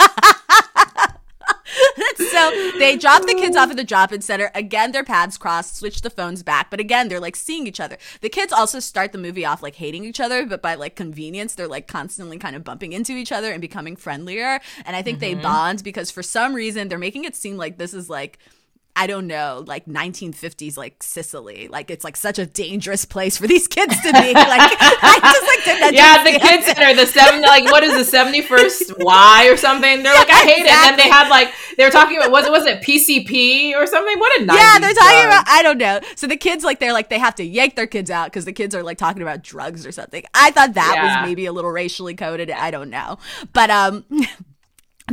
(laughs) so they drop the kids off at the drop-in center. Again, their paths cross, switch the phones back, but again, they're like seeing each other. The kids also start the movie off like hating each other, but by like convenience, they're like constantly kind of bumping into each other and becoming friendlier. And I think they mm-hmm. bond because for some reason they're making it seem like this is like I don't know, like 1950s, like Sicily. Like it's like such a dangerous place for these kids to be. Like (laughs) I just like did that. (laughs) Yeah, the kids center, the seven, like what is the seventy first (laughs) Y or something? They're like, I hate exactly. it. And then they had like they were talking about was it was it PCP or something? What a yeah, they're talking drug. about I don't know. So the kids like they're like they have to yank their kids out because the kids are like talking about drugs or something. I thought that yeah. was maybe a little racially coded. I don't know, but um.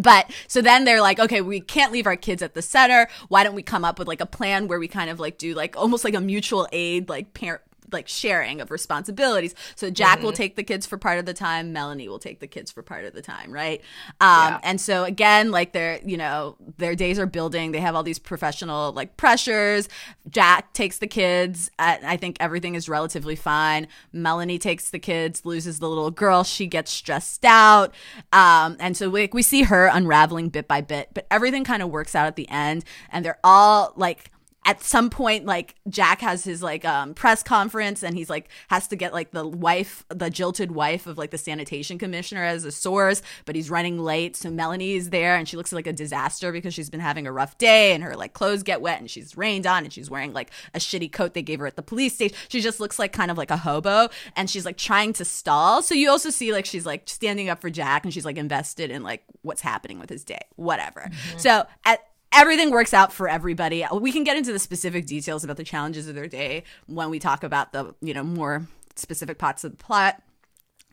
But so then they're like, okay, we can't leave our kids at the center. Why don't we come up with like a plan where we kind of like do like almost like a mutual aid, like parent like sharing of responsibilities. So Jack mm-hmm. will take the kids for part of the time, Melanie will take the kids for part of the time, right? Um, yeah. and so again, like their, you know, their days are building. They have all these professional like pressures. Jack takes the kids. I think everything is relatively fine. Melanie takes the kids, loses the little girl. She gets stressed out. Um, and so like we see her unraveling bit by bit, but everything kind of works out at the end. And they're all like at some point like jack has his like um press conference and he's like has to get like the wife the jilted wife of like the sanitation commissioner as a source but he's running late. So melanie is there and she looks like a disaster because she's been having a rough day and her like clothes get wet and she's rained on and she's wearing like a shitty coat they gave her at the police station. She just looks like kind of like a hobo and she's like trying to stall. So you also see like she's like standing up for jack and she's like invested in like what's happening with his day whatever. Mm-hmm. so at everything works out for everybody. We can get into the specific details about the challenges of their day when we talk about the, you know, more specific parts of the plot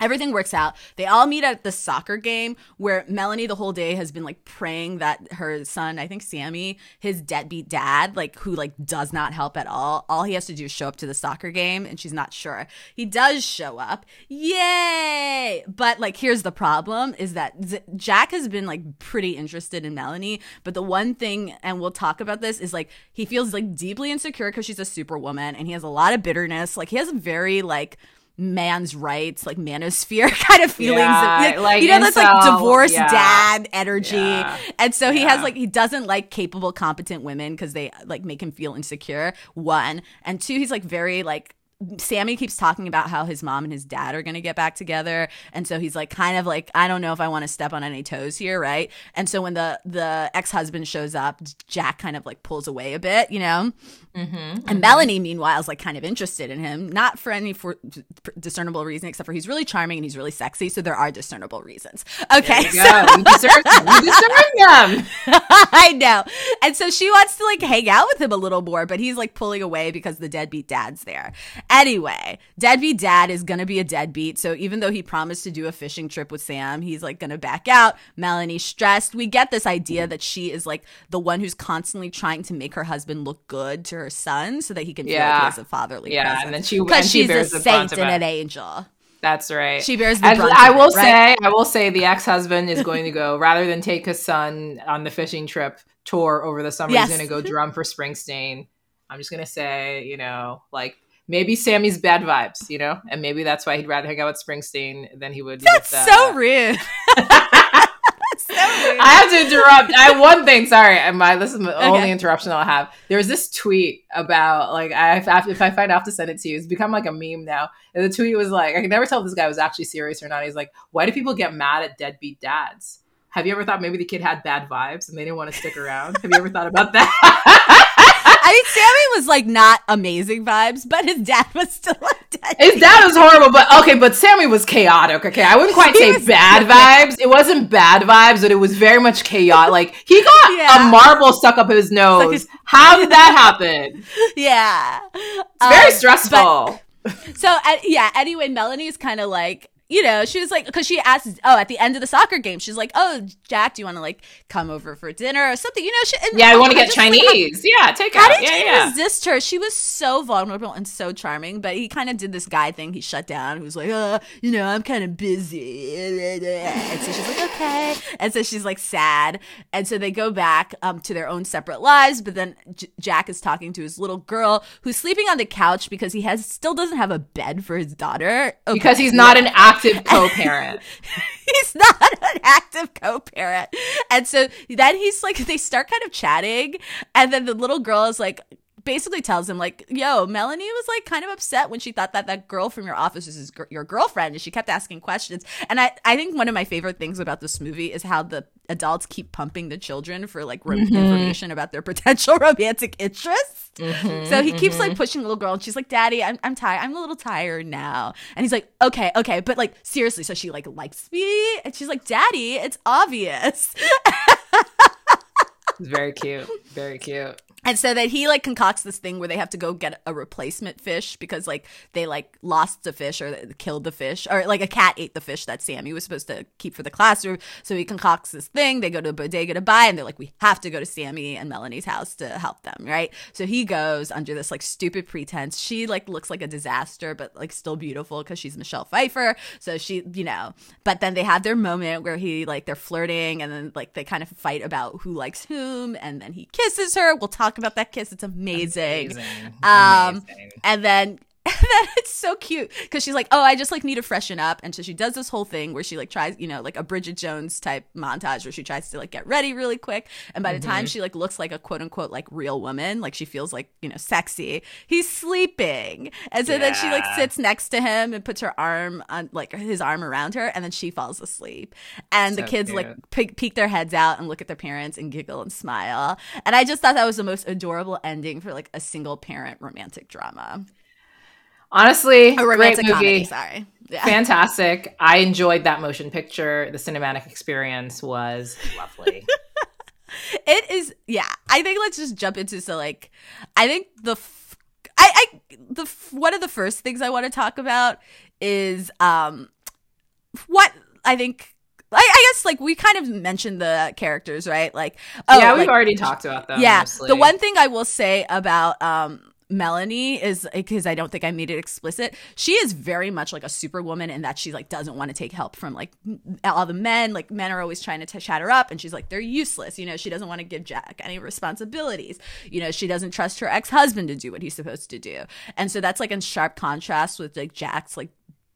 everything works out. They all meet at the soccer game where Melanie the whole day has been like praying that her son, I think Sammy, his deadbeat dad, like who like does not help at all. All he has to do is show up to the soccer game and she's not sure. He does show up. Yay! But like here's the problem is that Z- Jack has been like pretty interested in Melanie, but the one thing and we'll talk about this is like he feels like deeply insecure because she's a superwoman and he has a lot of bitterness. Like he has a very like man's rights, like manosphere (laughs) kind of feelings. Yeah, like, you know, that's like divorced yeah. dad energy. Yeah. And so he has like, he doesn't like capable, competent women because they like make him feel insecure. One. And two, he's like very like, Sammy keeps talking about how his mom and his dad are going to get back together, and so he's like, kind of like, I don't know if I want to step on any toes here, right? And so when the the ex husband shows up, Jack kind of like pulls away a bit, you know. Mm-hmm, and mm-hmm. Melanie, meanwhile, is like kind of interested in him, not for any for discernible reason, except for he's really charming and he's really sexy. So there are discernible reasons. Okay, so you discern, you discern them. (laughs) (laughs) I know, and so she wants to like hang out with him a little more, but he's like pulling away because the deadbeat dad's there. Anyway, deadbeat dad is gonna be a deadbeat. So even though he promised to do a fishing trip with Sam, he's like gonna back out. Melanie's stressed. We get this idea that she is like the one who's constantly trying to make her husband look good to her son so that he can feel yeah. like he has a fatherly yeah, presence. and then she because she's a saint and an angel. That's right. She bears the I will it, say, right? I will say, the ex-husband is going to go (laughs) rather than take his son on the fishing trip tour over the summer. Yes. He's going to go drum for Springsteen. I'm just going to say, you know, like maybe Sammy's bad vibes, you know, and maybe that's why he'd rather hang out with Springsteen than he would. That's with, uh, so rude. (laughs) I have to interrupt. I have one thing. Sorry, my this is the okay. only interruption I'll have. There was this tweet about like I if I find I have to send it to you. It's become like a meme now. And the tweet was like, I can never tell if this guy was actually serious or not. He's like, why do people get mad at deadbeat dads? Have you ever thought maybe the kid had bad vibes and they didn't want to stick around? Have you ever thought about that? (laughs) I mean, Sammy was like not amazing vibes, but his dad was still (laughs) like dead. His dad was horrible, but okay, but Sammy was chaotic. Okay, I wouldn't quite say bad (laughs) vibes. It wasn't bad vibes, but it was very much chaotic. Like he got yeah. a marble stuck up his nose. (laughs) How did that happen? Yeah, it's very um, stressful. But, so uh, yeah. Anyway, Melanie is kind of like you know, she was like, because she asked, oh, at the end of the soccer game, she's like, oh, Jack, do you want to like come over for dinner or something? You know, she, yeah, I want to get Chinese. Like, yeah, take how out. did yeah, you yeah. resist her? She was so vulnerable and so charming, but he kind of did this guy thing. He shut down. He was like, oh, you know, I'm kind of busy, and so she's like, okay, and so she's like sad, and so they go back um, to their own separate lives. But then J- Jack is talking to his little girl who's sleeping on the couch because he has still doesn't have a bed for his daughter okay. because he's not an actor active (laughs) co-parent. he's not an active co-parent. And so then he's like they start kind of chatting and then the little girl is like basically tells him like, "Yo, Melanie was like kind of upset when she thought that that girl from your office is his, your girlfriend, and she kept asking questions." And I, I think one of my favorite things about this movie is how the adults keep pumping the children for like mm-hmm. information about their (laughs) potential romantic interests. Mm-hmm, so he keeps mm-hmm. like pushing the little girl, and she's like, "Daddy, I'm I'm tired. I'm a little tired now." And he's like, "Okay, okay, but like seriously." So she like likes me, and she's like, "Daddy, it's obvious." (laughs) Very cute. Very cute and so that he like concocts this thing where they have to go get a replacement fish because like they like lost the fish or killed the fish or like a cat ate the fish that Sammy was supposed to keep for the classroom. So he concocts this thing. They go to a bodega to buy, and they're like, we have to go to Sammy and Melanie's house to help them, right? So he goes under this like stupid pretense. She like looks like a disaster, but like still beautiful because she's Michelle Pfeiffer. So she, you know, but then they have their moment where he like they're flirting, and then like they kind of fight about who likes whom, and then he kisses her. We'll talk talk about that kiss. It's amazing. amazing. Um, amazing. and then (laughs) and then it's so cute because she's like, "Oh, I just like need to freshen up," and so she does this whole thing where she like tries, you know, like a Bridget Jones type montage where she tries to like get ready really quick, and by mm-hmm. the time mm-hmm. she like looks like a quote unquote like real woman, like she feels like you know sexy, he's sleeping, and so yeah. then she like sits next to him and puts her arm on like his arm around her, and then she falls asleep, and so the kids cute. like pe- peek their heads out and look at their parents and giggle and smile, and I just thought that was the most adorable ending for like a single parent romantic drama. Honestly, a great movie. Comedy, sorry. Yeah. Fantastic. I enjoyed that motion picture. The cinematic experience was lovely. (laughs) it is yeah. I think let's just jump into so like I think the f- I I the one of the first things I want to talk about is um what I think I, I, guess like we kind of mentioned the characters, right? Like, oh, yeah, we've like, already talked about them. Yeah, mostly. the one thing I will say about um Melanie is because I don't think I made it explicit. She is very much like a superwoman in that she like doesn't want to take help from like all the men. Like men are always trying to t- chat her up, and she's like they're useless. You know, she doesn't want to give Jack any responsibilities. You know, she doesn't trust her ex husband to do what he's supposed to do, and so that's like in sharp contrast with like Jack's like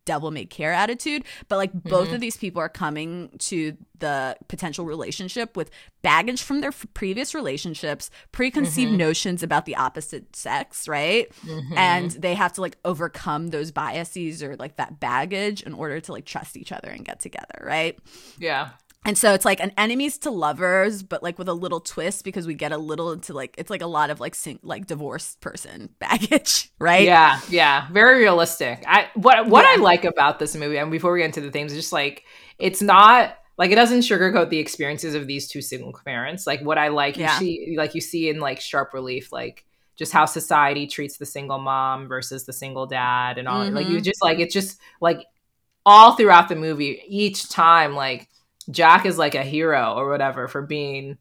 devil may care attitude but like both mm-hmm. of these people are coming to the potential relationship with baggage from their f- previous relationships preconceived mm-hmm. notions about the opposite sex right mm-hmm. and they have to like overcome those biases or like that baggage in order to like trust each other and get together right yeah and so it's like an enemies to lovers, but like with a little twist because we get a little into like it's like a lot of like sing- like divorced person (laughs) baggage, right? Yeah, yeah, very realistic. I what what yeah. I like about this movie, and before we get into the themes just like it's not like it doesn't sugarcoat the experiences of these two single parents. Like what I like, yeah. you see, like you see in like sharp relief, like just how society treats the single mom versus the single dad, and all. Mm-hmm. Like you just like it's just like all throughout the movie, each time like Jack is like a hero or whatever for being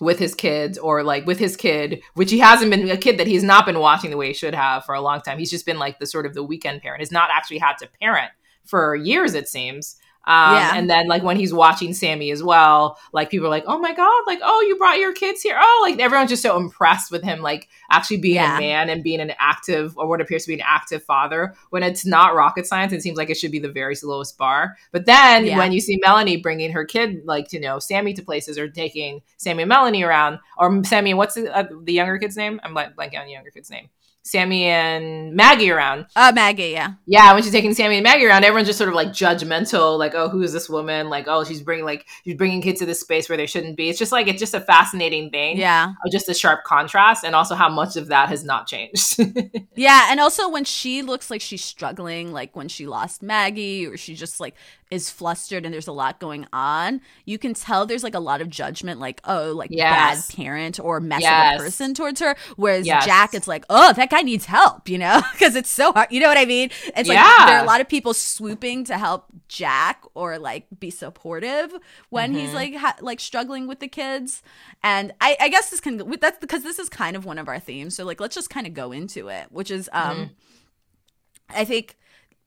with his kids or like with his kid, which he hasn't been a kid that he's not been watching the way he should have for a long time. He's just been like the sort of the weekend parent. He's not actually had to parent for years, it seems. Um, yeah. And then like when he's watching Sammy as well, like people are like, oh my God, like, oh, you brought your kids here. Oh, like everyone's just so impressed with him, like actually being yeah. a man and being an active or what appears to be an active father when it's not rocket science. It seems like it should be the very lowest bar. But then yeah. when you see Melanie bringing her kid, like, you know, Sammy to places or taking Sammy and Melanie around, or Sammy, what's the, uh, the younger kid's name? I'm blanking on the younger kid's name. Sammy and Maggie around. Uh, Maggie, yeah. Yeah, when she's taking Sammy and Maggie around, everyone's just sort of like judgmental, like, oh, who is this woman? Like, oh, she's bringing like she's bringing kids to this space where they shouldn't be. It's just like it's just a fascinating thing. Yeah, just a sharp contrast, and also how much of that has not changed. (laughs) yeah, and also when she looks like she's struggling, like when she lost Maggie, or she just like is flustered and there's a lot going on, you can tell there's like a lot of judgment, like, oh, like yes. bad parent or mess yes. of a person towards her. Whereas yes. Jack, it's like, oh, that guy needs help, you know, (laughs) because it's so hard. You know what I mean? It's yeah. like there are a lot of people swooping to help Jack or like be supportive when mm-hmm. he's like ha- like struggling with the kids. And I, I guess this can that's because this is kind of one of our themes. So like let's just kind of go into it, which is um, mm-hmm. I think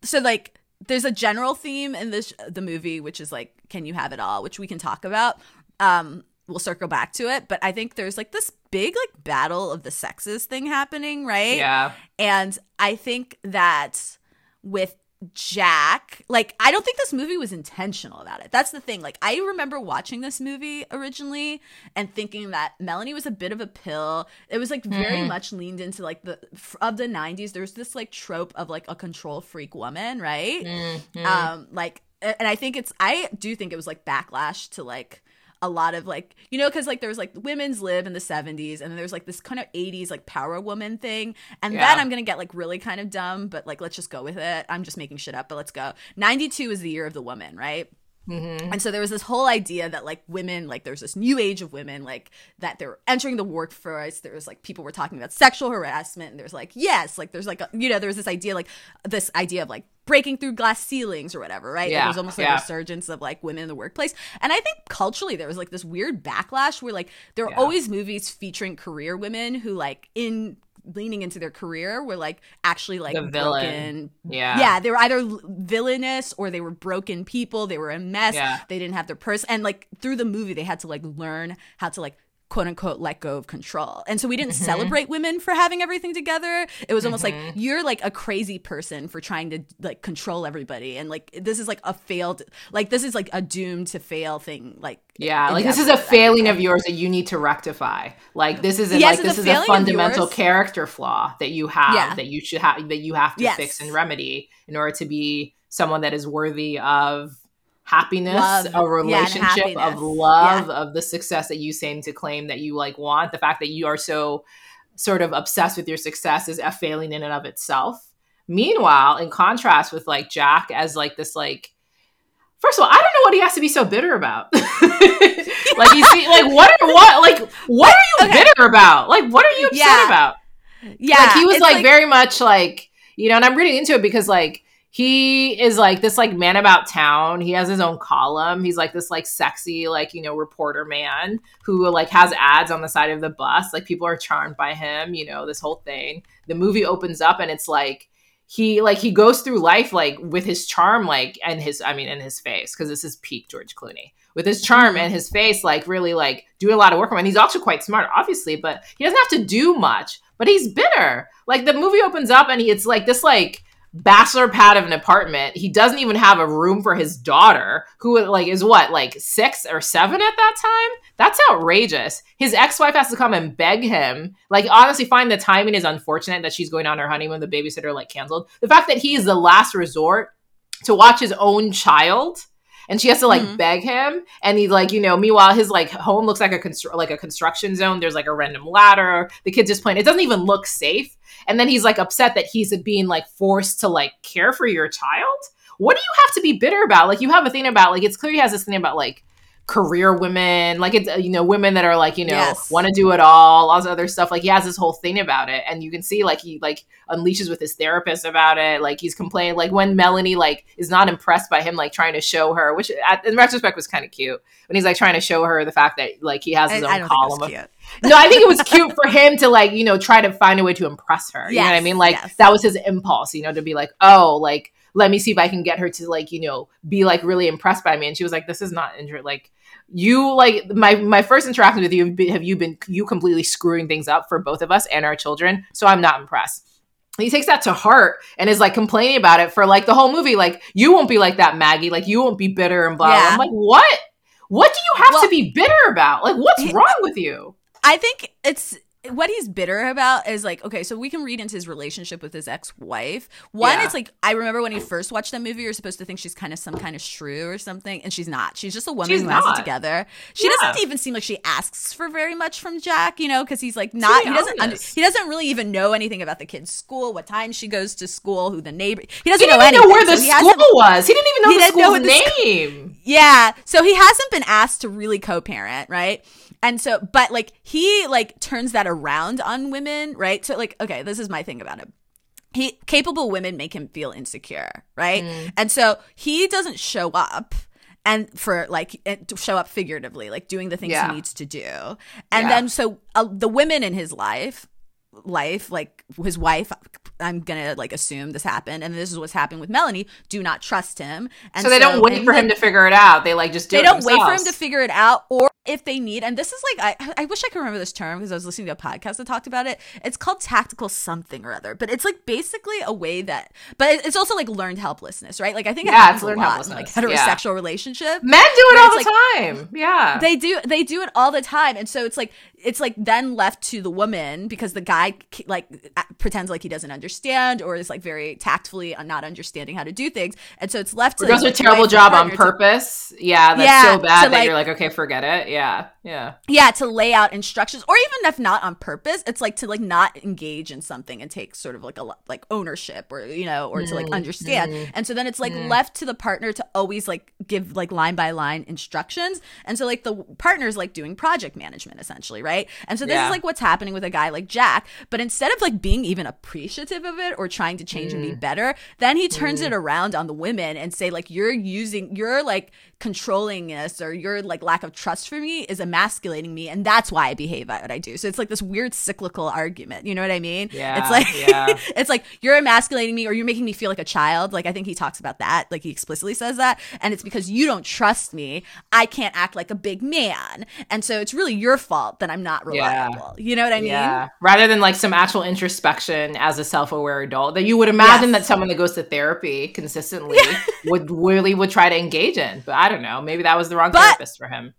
so like there's a general theme in this the movie which is like can you have it all which we can talk about. Um we'll circle back to it but i think there's like this big like battle of the sexes thing happening right? Yeah. And i think that with Jack, like, I don't think this movie was intentional about it. That's the thing. Like, I remember watching this movie originally and thinking that Melanie was a bit of a pill. It was like very mm-hmm. much leaned into like the of the 90s. There's this like trope of like a control freak woman, right? Mm-hmm. Um, like, and I think it's, I do think it was like backlash to like, a lot of like you know because like there was like women's lib in the 70s and then there's like this kind of 80s like power woman thing and yeah. then i'm gonna get like really kind of dumb but like let's just go with it i'm just making shit up but let's go 92 is the year of the woman right Mm-hmm. And so there was this whole idea that like women, like there's this new age of women, like that they're entering the workforce. There was like people were talking about sexual harassment, and there's like yes, like there's like a, you know there was this idea like this idea of like breaking through glass ceilings or whatever, right? Yeah, There's almost like yeah. a resurgence of like women in the workplace. And I think culturally there was like this weird backlash where like there were yeah. always movies featuring career women who like in leaning into their career were like actually like the broken. Yeah. Yeah. They were either villainous or they were broken people. They were a mess. Yeah. They didn't have their person. And like through the movie, they had to like learn how to like quote unquote let go of control. And so we didn't mm-hmm. celebrate women for having everything together. It was almost mm-hmm. like you're like a crazy person for trying to like control everybody and like this is like a failed like this is like a doomed to fail thing like yeah, like this is a failing of yours that you need to rectify. Like this isn't yes, like this is a fundamental character flaw that you have yeah. that you should have that you have to yes. fix and remedy in order to be someone that is worthy of happiness, love. a relationship yeah, of love, yeah. of the success that you seem to claim that you like want. The fact that you are so sort of obsessed with your success is a failing in and of itself. Meanwhile, in contrast with like Jack as like this like First of all, I don't know what he has to be so bitter about. (laughs) like you see, like what are what like what are you okay. bitter about? Like what are you upset yeah. about? Yeah, like he was like, like very much like you know, and I'm reading into it because like he is like this like man about town. He has his own column. He's like this like sexy like you know reporter man who like has ads on the side of the bus. Like people are charmed by him you know this whole thing. The movie opens up and it's like he like he goes through life like with his charm like and his i mean in his face because this is peak george clooney. With his charm and his face like really like doing a lot of work and he's also quite smart obviously but he doesn't have to do much but he's bitter. Like the movie opens up and he, it's like this like bachelor pad of an apartment. He doesn't even have a room for his daughter, who like is what, like six or seven at that time? That's outrageous. His ex-wife has to come and beg him. Like, honestly, find the timing is unfortunate that she's going on her honeymoon, the babysitter like canceled. The fact that he is the last resort to watch his own child and she has to like mm-hmm. beg him and he's like you know meanwhile his like home looks like a constru- like a construction zone there's like a random ladder the kid's just playing it doesn't even look safe and then he's like upset that he's being like forced to like care for your child? What do you have to be bitter about? Like you have a thing about like it's clear he has this thing about like career women, like it's uh, you know women that are like you know yes. want to do it all, all this other stuff. Like he has this whole thing about it, and you can see like he like unleashes with his therapist about it. Like he's complaining, like when Melanie like is not impressed by him, like trying to show her, which at, in retrospect was kind of cute when he's like trying to show her the fact that like he has his I, own I column. Of, (laughs) no, I think it was cute for him to like you know try to find a way to impress her. Yes, you know what I mean? Like yes. that was his impulse, you know, to be like, oh, like let me see if I can get her to like you know be like really impressed by me. And she was like, this is not injured, like you like my my first interaction with you have you been you completely screwing things up for both of us and our children so i'm not impressed. He takes that to heart and is like complaining about it for like the whole movie like you won't be like that maggie. Like you won't be bitter and blah, yeah. i'm like what? What do you have well, to be bitter about? Like what's wrong with you? I think it's what he's bitter about is like okay so we can read into his relationship with his ex-wife. One yeah. it's like i remember when he first watched that movie you're supposed to think she's kind of some kind of shrew or something and she's not. She's just a woman she's who not. has it together. She yeah. doesn't even seem like she asks for very much from jack you know because he's like not he doesn't under, he doesn't really even know anything about the kid's school what time she goes to school who the neighbor he doesn't he know anything know where the so school was. He didn't even know he the school's know name sc- (laughs) yeah. So he hasn't been asked to really co-parent right and so, but like he like turns that around on women, right? So like, okay, this is my thing about him. He capable women make him feel insecure, right? Mm. And so he doesn't show up and for like to show up figuratively, like doing the things yeah. he needs to do. And yeah. then so uh, the women in his life life like his wife I'm gonna like assume this happened, and this is what's happening with Melanie. Do not trust him. And so they don't wait for him to figure it out. They like just do they don't themselves. wait for him to figure it out, or if they need. And this is like I I wish I could remember this term because I was listening to a podcast that talked about it. It's called tactical something or other, but it's like basically a way that, but it's also like learned helplessness, right? Like I think it yeah, it's learned helplessness. like heterosexual yeah. relationship. Men do it all the like, time. Yeah, they do. They do it all the time, and so it's like it's like then left to the woman because the guy like pretends like he doesn't understand or is like very tactfully uh, not understanding how to do things. And so it's left to It does a terrible job on purpose to, yeah that's yeah, so bad that like, you're like okay forget it. Yeah yeah yeah to lay out instructions or even if not on purpose it's like to like not engage in something and take sort of like a like ownership or you know or mm, to like mm-hmm. understand mm, and so then it's like mm. left to the partner to always like give like line by line instructions and so like the partner's like doing project management essentially right? And so this yeah. is like what's happening with a guy like Jack. But instead of like being even appreciative of it or trying to change mm. and be mm. better, then he turns mm. it around on the women and say like you're using you're like controlling us or your like lack of trust for me is emasculating me and that's why I behave what I do. So it's like this weird cyclical argument. You know what I mean? Yeah. It's like yeah. (laughs) it's like you're emasculating me or you're making me feel like a child. Like I think he talks about that. Like he explicitly says that. And it's because you don't trust me. I can't act like a big man. And so it's really your fault that I'm not reliable. Yeah. You know what I mean? Yeah. Rather than like some actual introspection as a self-aware adult that you would imagine yes. that someone that goes to therapy consistently (laughs) would really would try to engage in. But I don't know. Maybe that was the wrong but, therapist for him.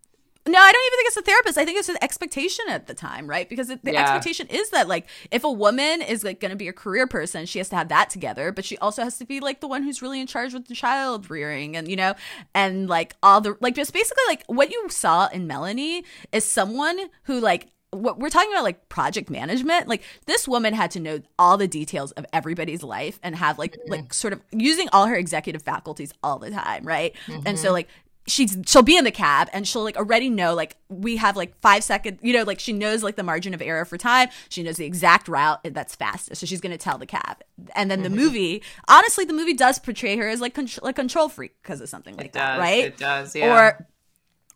No, I don't even think it's a therapist. I think it's an expectation at the time, right? Because the yeah. expectation is that like if a woman is like going to be a career person, she has to have that together, but she also has to be like the one who's really in charge with the child rearing and you know, and like all the like just basically like what you saw in Melanie is someone who like what we're talking about like project management like this woman had to know all the details of everybody's life and have like mm-hmm. like sort of using all her executive faculties all the time right mm-hmm. and so mm-hmm. like she's she'll be in the cab and she'll like already know like we have like five seconds you know like she knows like the margin of error for time. She knows the exact route that's fastest. So she's going to tell the cab. And then mm-hmm. the movie honestly the movie does portray her as like con- like control freak because of something like it that right? It does yeah. Or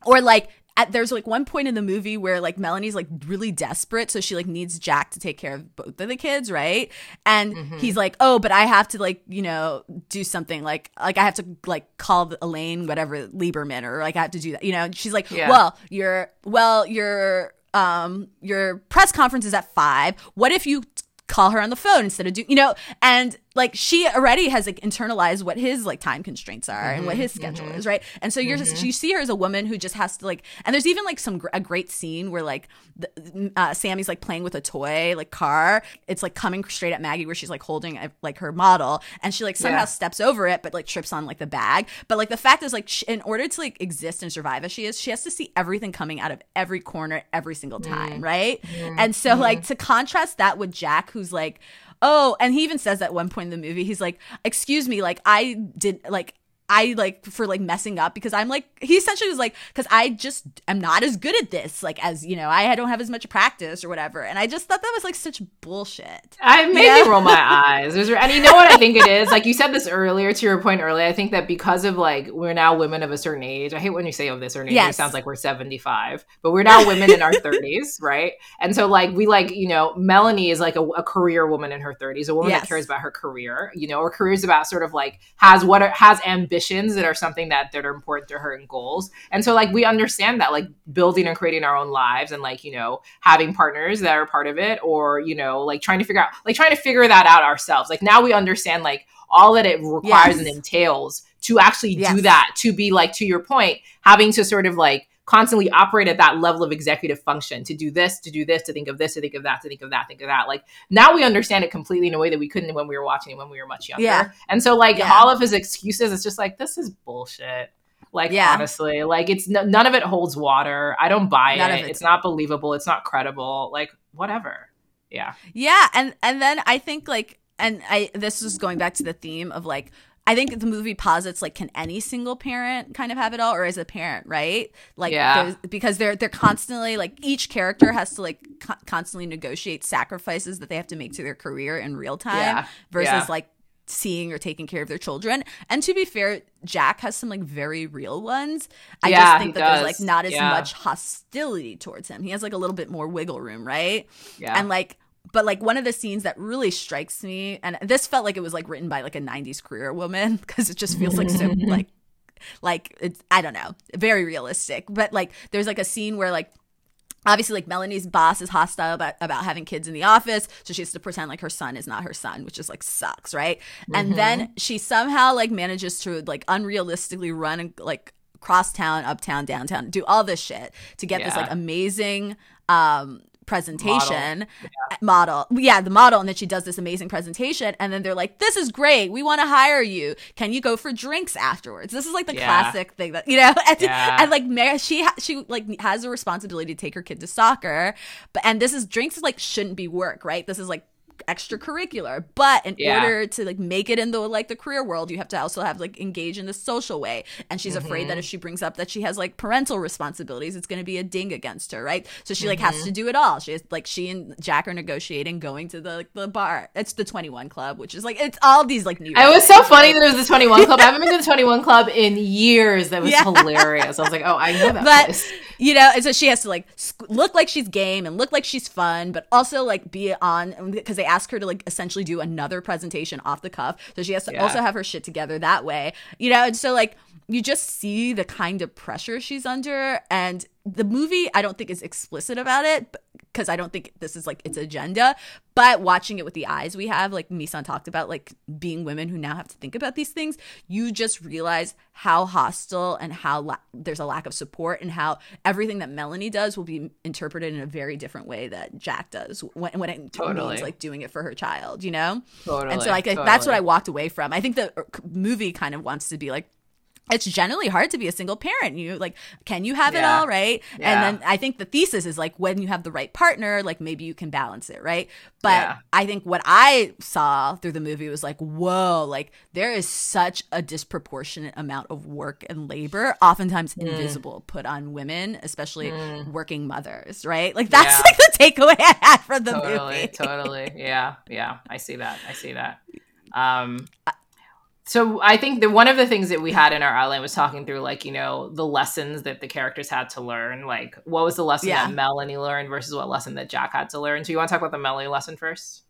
or like at, there's like one point in the movie where like Melanie's like really desperate, so she like needs Jack to take care of both of the kids, right? And mm-hmm. he's like, "Oh, but I have to like you know do something like like I have to like call Elaine whatever Lieberman or like I have to do that, you know." And she's like, yeah. "Well, you're well, your um your press conference is at five. What if you?" call her on the phone instead of do you know and like she already has like internalized what his like time constraints are mm-hmm, and what mm-hmm, his schedule mm-hmm. is right and so you're mm-hmm. just you see her as a woman who just has to like and there's even like some a great scene where like the, uh, sammy's like playing with a toy like car it's like coming straight at maggie where she's like holding a, like her model and she like somehow yeah. steps over it but like trips on like the bag but like the fact is like she, in order to like exist and survive as she is she has to see everything coming out of every corner every single time mm. right and so like to contrast that with jack who's like oh, and he even says at one point in the movie, he's like, excuse me, like I did, like I like for like messing up because I'm like he essentially was like because I just am not as good at this like as you know I don't have as much practice or whatever and I just thought that was like such bullshit. I made yeah? me roll my eyes. and you know what I think it is like you said this earlier to your point earlier. I think that because of like we're now women of a certain age. I hate when you say of this certain age. Yes. It sounds like we're 75, but we're now women in our (laughs) 30s, right? And so like we like you know Melanie is like a, a career woman in her 30s, a woman yes. that cares about her career, you know, or careers about sort of like has what are, has ambition ambitions that are something that that are important to her and goals. And so like we understand that like building and creating our own lives and like, you know, having partners that are part of it or, you know, like trying to figure out like trying to figure that out ourselves. Like now we understand like all that it requires yes. and entails to actually yes. do that, to be like to your point, having to sort of like constantly operate at that level of executive function to do this, to do this, to think of this, to think of that, to think of that, think of that. Like now we understand it completely in a way that we couldn't when we were watching it when we were much younger. Yeah. And so like yeah. all of his excuses, it's just like this is bullshit. Like yeah. honestly, like it's n- none of it holds water. I don't buy none it. It's not believable. It's not credible. Like whatever. Yeah. Yeah, and and then I think like and I this is going back to the theme of like I think the movie posits like, can any single parent kind of have it all, or is a parent right? Like, yeah. because they're they're constantly like each character has to like co- constantly negotiate sacrifices that they have to make to their career in real time yeah. versus yeah. like seeing or taking care of their children. And to be fair, Jack has some like very real ones. I yeah, just think that does. there's like not as yeah. much hostility towards him. He has like a little bit more wiggle room, right? Yeah. And like but like one of the scenes that really strikes me, and this felt like it was like written by like a '90s career woman (laughs) because it just feels like so (laughs) like like it's I don't know, very realistic. But like there's like a scene where like obviously like melanie's boss is hostile about, about having kids in the office so she has to pretend like her son is not her son which is like sucks right mm-hmm. and then she somehow like manages to like unrealistically run and like cross town uptown downtown do all this shit to get yeah. this like amazing um presentation model. Yeah. model. yeah the model and then she does this amazing presentation and then they're like this is great we want to hire you can you go for drinks afterwards this is like the yeah. classic thing that you know (laughs) and, yeah. and like Mary, she she like has a responsibility to take her kid to soccer but and this is drinks is like shouldn't be work right this is like extracurricular but in yeah. order to like make it in the like the career world you have to also have like engage in the social way and she's mm-hmm. afraid that if she brings up that she has like parental responsibilities it's going to be a ding against her right so she like mm-hmm. has to do it all she has like she and jack are negotiating going to the like, the bar it's the 21 club which is like it's all these like new it was so funny that it was the 21 club i haven't been to the (laughs) 21 club in years that was yeah. hilarious i was like oh i know that but place. you know and so she has to like look like she's game and look like she's fun but also like be on because they ask her to like essentially do another presentation off the cuff. So she has to yeah. also have her shit together that way. You know, and so like you just see the kind of pressure she's under and the movie i don't think is explicit about it because i don't think this is like its agenda but watching it with the eyes we have like misan talked about like being women who now have to think about these things you just realize how hostile and how la- there's a lack of support and how everything that melanie does will be interpreted in a very different way that jack does when, when it totally. means like doing it for her child you know totally, and so like totally. that's what i walked away from i think the uh, movie kind of wants to be like it's generally hard to be a single parent. You like, can you have yeah. it all, right? Yeah. And then I think the thesis is like when you have the right partner, like maybe you can balance it, right? But yeah. I think what I saw through the movie was like, whoa, like there is such a disproportionate amount of work and labor, oftentimes mm. invisible, put on women, especially mm. working mothers, right? Like that's like the takeaway I had from the totally, movie. Totally, yeah, yeah, I see that. I see that. Um, so I think that one of the things that we had in our outline was talking through like, you know, the lessons that the characters had to learn. Like what was the lesson yeah. that Melanie learned versus what lesson that Jack had to learn. So you want to talk about the Melanie lesson first?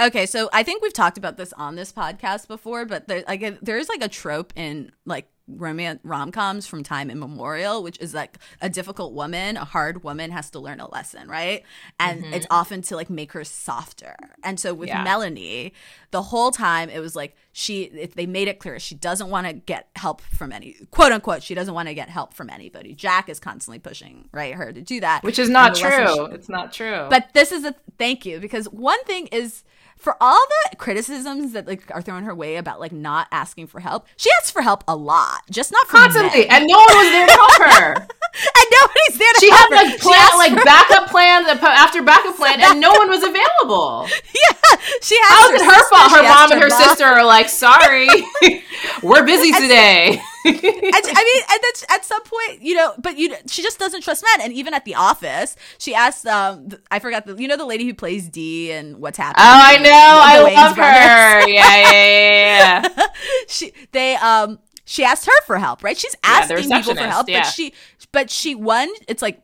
Okay, so I think we've talked about this on this podcast before, but there, like, there's like a trope in like romance rom coms from time immemorial, which is like a difficult woman, a hard woman has to learn a lesson, right? And mm-hmm. it's often to like make her softer. And so with yeah. Melanie, the whole time it was like she, if they made it clear, she doesn't want to get help from any quote unquote, she doesn't want to get help from anybody. Jack is constantly pushing right her to do that, which is not true. She, it's not true. But this is a thank you because one thing is for all the criticisms that like are thrown her way about like not asking for help, she asks for help a lot, just not constantly, men. and no one was there to help her. (laughs) and nobody's there to she had like plan, like for- backup plans after backup plan, and no one was available. (laughs) Yeah, she has. How is it her fault? Her mom and her, her sister are like, "Sorry, (laughs) we're busy today." (laughs) I mean, and then at some point, you know, but you, she just doesn't trust men. And even at the office, she asked, um, I forgot the, you know, the lady who plays D and what's happening. Oh, I know, I love her. yeah, yeah, yeah. yeah. she, they, um, she asked her for help, right? She's asking yeah, people for help, yeah. but she, but she, one, it's like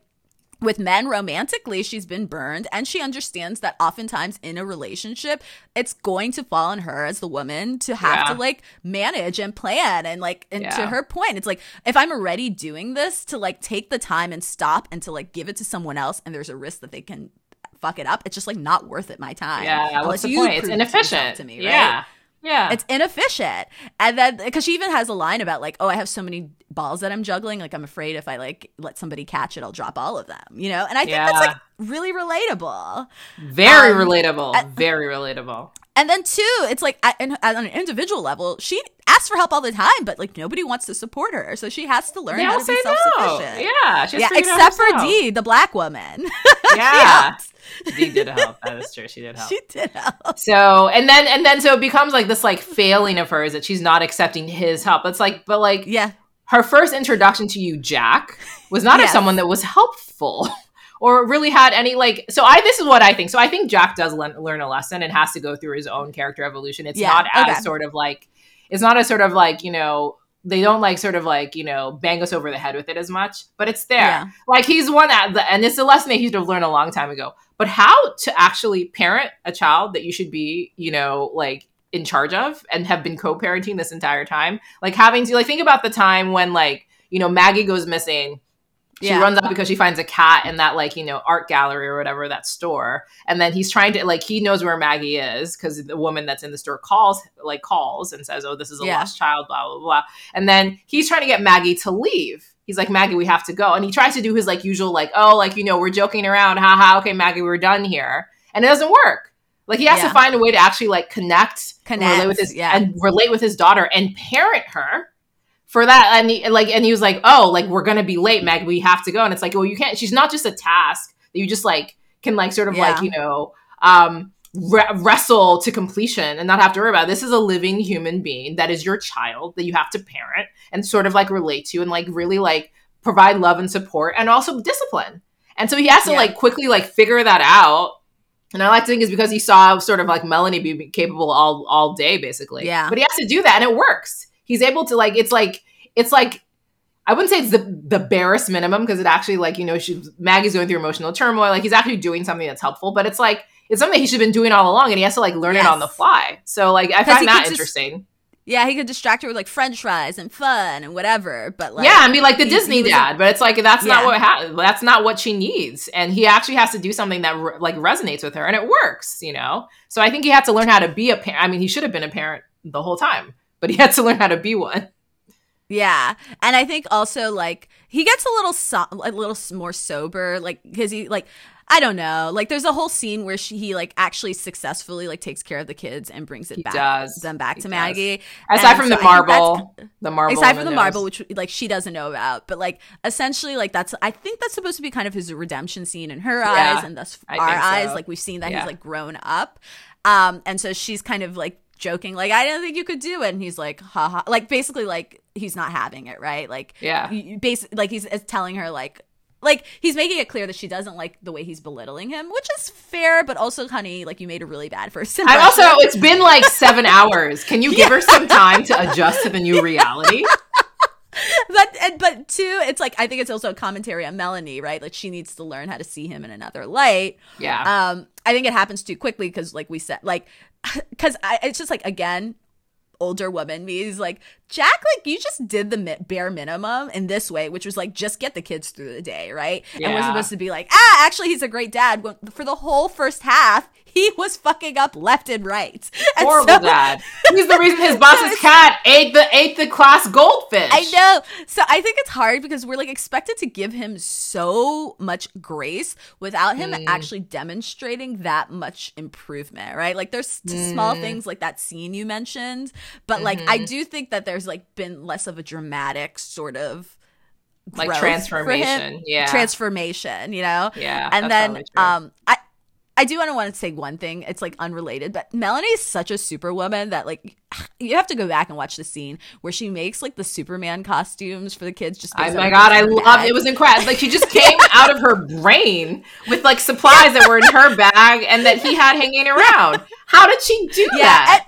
with men romantically, she's been burned and she understands that oftentimes in a relationship, it's going to fall on her as the woman to have yeah. to like manage and plan. And like, and to her point, it's like, if I'm already doing this to like take the time and stop and to like give it to someone else and there's a risk that they can fuck it up, it's just like not worth it my time. Yeah. What's the point? It's inefficient to me, right? Yeah. Yeah. It's inefficient. And then because she even has a line about like, oh, I have so many balls that I'm juggling. Like I'm afraid if I like let somebody catch it, I'll drop all of them. You know? And I think yeah. that's like really relatable. Very um, relatable. At, Very relatable. And then two, it's like at, at, on an individual level, she asks for help all the time, but like nobody wants to support her, so she has to learn how to be self sufficient. No. Yeah, yeah, except for D, the black woman. (laughs) Yeah. Dee did (laughs) help. That is true. She did help. She did help. So and then and then so it becomes like this like failing of hers that she's not accepting his help. It's like, but like yeah, her first introduction to you, Jack, was not yes. as someone that was helpful. (laughs) or really had any like so i this is what i think so i think jack does le- learn a lesson and has to go through his own character evolution it's yeah, not as okay. sort of like it's not a sort of like you know they don't like sort of like you know bang us over the head with it as much but it's there. Yeah. like he's one that and it's a lesson that he should have learned a long time ago. But how to actually parent a child that you should be you know like in charge of and have been co-parenting this entire time? Like having to like think about the time when like you know maggie goes missing she Yeah. runs out because she finds a cat in that like you know art gallery or whatever that store and then he's trying to like he knows where maggie is because the woman that's in the store calls like calls and says oh this is a Yeah. lost child blah blah blah and then he's trying to get maggie to leave he's like maggie we have to go and he tries to do his like usual like oh like you know we're joking around haha okay maggie we're done here and it doesn't work like he has Yeah. to find a way to actually like connect, and relate Connect, with his yeah. and relate with his daughter and parent her for that and he, like and he was like oh like we're gonna be late meg we have to go and it's like well you can't she's not just a task that you just like can like sort of Yeah. like you know um re- wrestle to completion and not have to worry about it. this is a living human being that is your child that you have to parent and sort of like relate to and like really like provide love and support and also discipline and so he has to Yeah. like quickly like figure that out and I like to think is because he saw sort of like Melanie be capable all all day, basically. Yeah. But he has to do that, and it works. He's able to like. It's like it's like I wouldn't say it's the the barest minimum because it actually like you know she Maggie's going through emotional turmoil. Like he's actually doing something that's helpful, but it's like it's something he should have been doing all along, and he has to like learn it on the fly. So like I find that could just- interesting. Yeah, he could distract her with like French fries and fun and whatever. But like, yeah, and be like the he- Disney he was a- dad, but it's like that's not what ha- that's not what she needs, and he actually has to do something that re- like resonates with her, and it works, you know. So I think he had to learn how to be a parent. I mean, he should have been a parent the whole time, but he had to learn how to be one. Yeah, and I think also like he gets a little so- a little more sober, like because he like I don't know, like there's a whole scene where she he like actually successfully like takes care of the kids and brings it He back does. them back He to does. Maggie. Aside And from so the I think that's- marble, the marble, aside from the nose. marble which like she doesn't know about but like essentially like that's i think that's supposed to be kind of his redemption scene in her Yeah, eyes and thus I our so. eyes like we've seen that Yeah. he's like grown up um and so she's kind of like joking like i didn't think you could do it and he's like haha like basically like he's not having it right like Yeah. basically like he's telling her like like he's making it clear that she doesn't like the way he's belittling him, which is fair, but also, honey, like you made a really bad first I'm impression. also. It's been like seven (laughs) hours. Can you give her some time to adjust to the new reality? (laughs) but and, but two, it's like I think it's also a commentary on Melanie, right? Like she needs to learn how to see him in another light. Yeah. Um, I think it happens too quickly because, like we said, like (laughs) because it's just like again, older woman me is like Jack, like you just did the mi- bare minimum in this way, which was like just get the kids through the day, right? And we're supposed to be like, ah, actually, he's a great dad. For the whole first half, he was fucking up left and right. And Horrible so- dad. He's the reason his (laughs) boss's cat ate the ate the class goldfish. I know. So I think it's hard because we're like expected to give him so much grace without him Mm. actually demonstrating that much improvement, right? Like there's s- small Mm. things like that scene you mentioned, but like I Mm-hmm. do think that there's like been less of a dramatic sort of Like growth for him. transformation. Yeah. transformation, you know? Yeah. and then um I I do want to want to say one thing. It's like unrelated, but Melanie's such a superwoman that like (sighs) you have to go back and watch the scene where she makes like the Superman costumes for the kids. Just Oh my god, I love it. was incredible. Like she just came (laughs) out of her brain with like supplies that were in her bag and that he had hanging around. How did she do Yeah, that?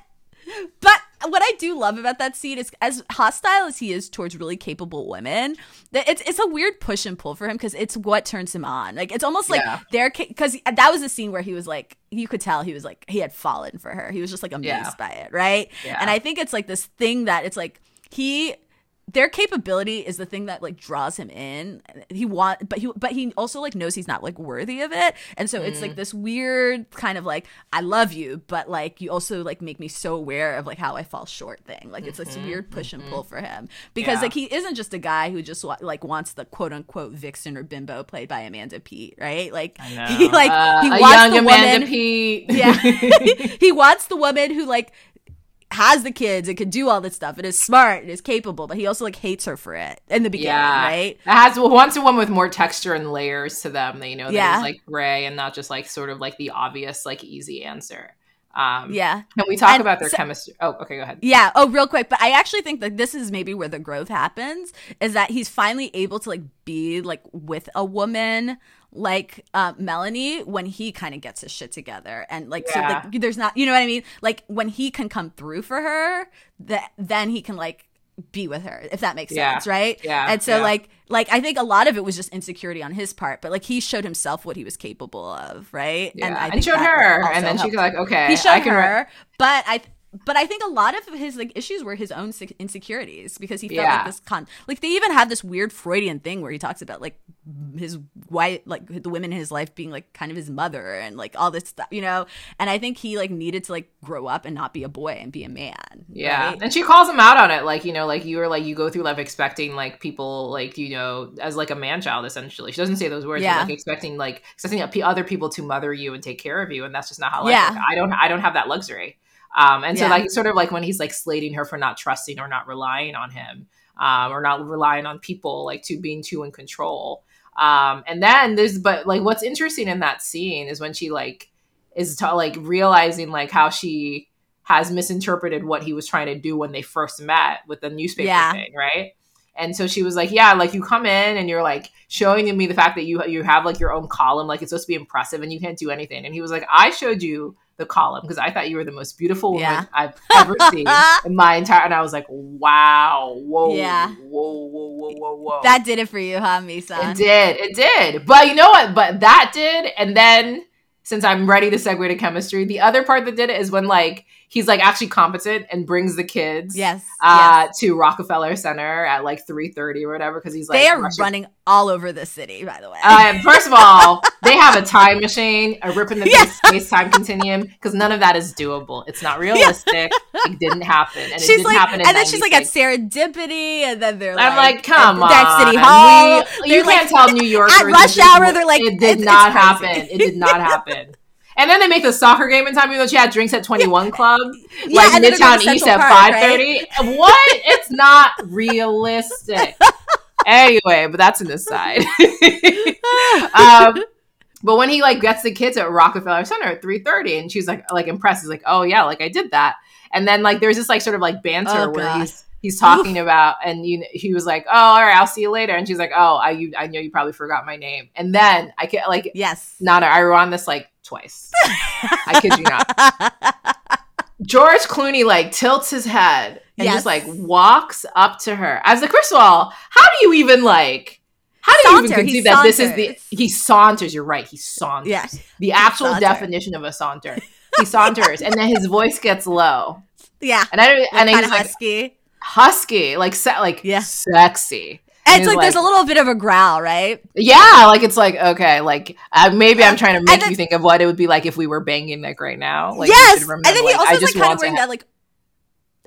and- but what I do love about that scene is, as hostile as he is towards really capable women, that it's it's a weird push and pull for him because it's what turns him on. Like it's almost like Yeah. they're because that was a scene where he was like, you could tell he was like he had fallen for her. He was just like amazed Yeah. by it, right? Yeah. And I think it's like this thing that it's like he their capability is the thing that like draws him in he want but he but he also like knows he's not like worthy of it and so Mm. it's like this weird kind of like i love you but like you also like make me so aware of like how i fall short thing like it's this weird push and pull for him because Mm-hmm. Yeah. like he isn't just a guy who just like wants the quote unquote vixen or bimbo played by Amanda Peet right like (laughs) he like Uh, he wants the Amanda woman Peet. yeah. (laughs) (laughs) he wants the woman who like has the kids and can do all this stuff and is smart and is capable, but he also like hates her for it in the beginning, Yeah, right? It has well, wants a woman with more texture and layers to them. That you know, that Yeah. is like gray and not just like sort of like the obvious like easy answer. Um, Yeah. Can we talk And about their so- chemistry? Oh, okay, go ahead. Yeah. Oh, real quick, but I actually think that this is maybe where the growth happens is that he's finally able to like be like with a woman like uh, Melanie when he kind of gets his shit together and like so like there's not you know what I mean like when he can come through for her that then he can like be with her if that makes Yeah. sense right Yeah, and so yeah. like like i think a lot of it was just insecurity on his part but like he showed himself what he was capable of right Yeah. I And, showed her, and then helped she's like, okay, he showed I can re- her but i but i think a lot of his like issues were his own insecurities because he felt Yeah. like this con like they even have this weird freudian thing where he talks about like his wife like the women in his life being like kind of his mother and like all this stuff you know and i think he like needed to like grow up and not be a boy and be a man Yeah. right? And she calls him out on it. Like, you know, like you were like, you go through life expecting like people, like, you know, as like a man child, essentially. She doesn't say those words, Yeah. but like expecting like, expecting other people to mother you and take care of you. And that's just not how life Yeah. works. I don't, I don't have that luxury. Um, and so like, sort of like when he's like slating her for not trusting or not relying on him, um, or not relying on people, like to being too in control. Um, and then there's, but like, what's interesting in that scene is when she like, is to, like realizing like how she has misinterpreted what he was trying to do when they first met with the newspaper Yeah. thing, right? And so she was like, "Yeah, like you come in and you're like showing me the fact that you you have like your own column, like it's supposed to be impressive, and you can't do anything." And he was like, "I showed you the column because I thought you were the most beautiful woman Yeah. I've ever (laughs) seen in my entire." And I was like, "Wow, whoa, Yeah. whoa, whoa, whoa, whoa, whoa." that did it for you huh Misan It did. It did. But you know what? But that did. And then since I'm ready to segue to chemistry, the other part that did it is when like he's like actually competent and brings the kids yes uh yes. to Rockefeller Center at like 3:30 or whatever because he's like they are rushing- running all over the city by the way Uh, first of all, (laughs) they have a time machine, a rip in the Yeah. space time continuum, because none of that is doable. It's not realistic. It didn't happen, and it she's didn't like, happen. And then she's like at serendipity, and then they're I'm like, like, come at on, City Hall. We- you can't like- tell New Yorkers at rush hour, they're like, it did not happen. It did not (laughs) happen. And then they make the soccer game in time, even though she had drinks at Twenty One Club, Yeah, like Midtown East at Park, five thirty. What? It's not realistic. (laughs) anyway, but that's an aside. (laughs) um, but when he like gets the kids at Rockefeller Center at three thirty, and she's like like impressed, he's like, "Oh yeah, like I did that." And then like there's this like sort of like banter Oh, where God. he's he's talking about, and you he was like, "Oh, all right, I'll see you later," and she's like, "Oh, I you I know you probably forgot my name." And then I can like yes. Nana, I rewound this like twice. I kid you not. (laughs) George Clooney like tilts his head and Yes. just like walks up to her. As the first of all, how do you even like? How do you even conceive that this is the he saunters? You're right, he saunters. Yeah. the actual saunter. definition of a saunter. He saunters, and then his voice gets low, Yeah. and I don't, and he's of like husky. husky, like se- like Yeah. sexy. And he's it's like, there's a little bit of a growl, right? Yeah, like it's like okay, like uh, maybe I'm trying to make then- you think of what it would be like if we were banging like right now. Like, yes. should And then he like, also I is like kind of wearing ha- that like.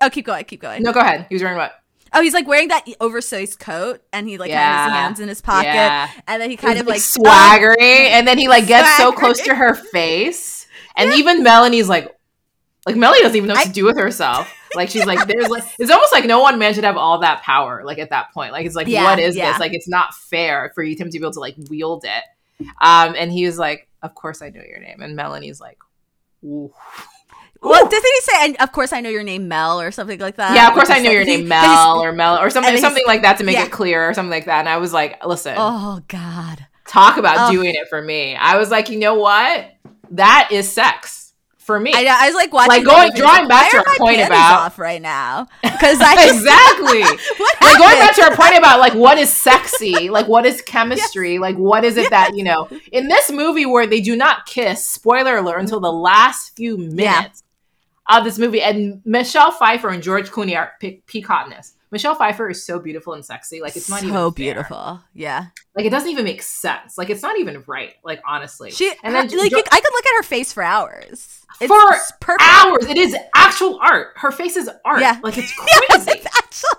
Oh, keep going, keep going. No, go ahead. He was wearing what? Oh, he's like wearing that oversized coat, and he like has his hands in his pocket, Yeah. and then he kind was, of like swaggering, (laughs) and then he like gets so close to her face, and even Melanie's like, like Melanie doesn't even know what to do with herself. Like she's like, there's like, it's almost like no one man should have all that power. Like at that point, like it's like, Yeah, what is yeah. this? Like it's not fair for you him to be able to like wield it. Um, and he was like, of course I know your name, and Melanie's like, Ooh. Well, doesn't he say? And of course, I know your name, Mel, or something like that. yeah, of course I know like- your name, Mel or Mel or something, something like that to make yeah. it clear or something like that. And I was like, listen, Oh God. talk about Oh. doing it for me. I was like, you know what? That is sex for me. I. I was like watching, Like, going- drawing like, back to our point about- off right now (laughs) because I just- exactly. (laughs) what like going back to our point about like what is sexy, like what is chemistry, like what is it that you know in this movie where they do not kiss. Spoiler alert until the last few minutes of this movie, and Michelle Pfeiffer and George Clooney are pe-. Michelle Pfeiffer is so beautiful and sexy, like it's not even so beautiful. Yeah, Like it doesn't even make sense. Like it's not even right. Like honestly, she and then like Jo- I could look at her face for hours. It's For perfect. hours. It is actual art. Her face is art. Yeah. Like it's (laughs) crazy. it's actual.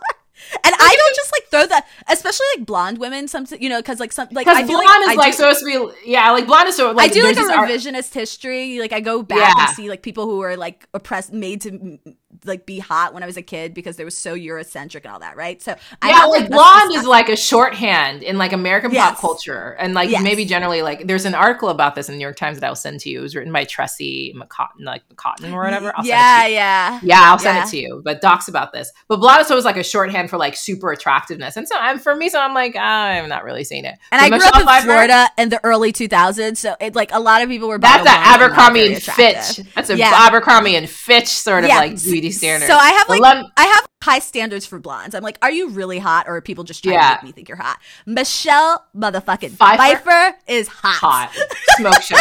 And I don't just like throw that, especially like blonde women. Some you know, because like some like I feel blonde like is I like do- supposed to be. Yeah, like blonde is so. Like, I do like a this art- revisionist history. Like I go back Yeah. and see like people who are like oppressed, made to like be hot when I was a kid because they were so Eurocentric and all that, right? So I yeah, like blonde is like a shorthand in like American Yes. pop culture, and like Yes. maybe generally like there's an article about this in the New York Times that I'll send to you. It was written by Tressie McCotton, like McCotton or whatever. I'll yeah, send it to you. yeah, Yeah, I'll send Yeah. it to you. But docs about this. But blonde is always like a shorthand for like super attractiveness, and so and for me, so I'm like I'm not really seeing it. And But I grew Michelle up in Pfeiffer- Florida in the early 2000s, so it like a lot of people were. That's an Abercrombie and. Fitch. That's a Yeah. Abercrombie and Fitch sort of Yeah. like beauty standards. So I have like lem- I have high standards for blondes. I'm like, are you really hot, or are people just trying Yeah. to make me think you're hot? Michelle motherfucking Pfeiffer? Pfeiffer, is hot. hot (laughs) smoke show,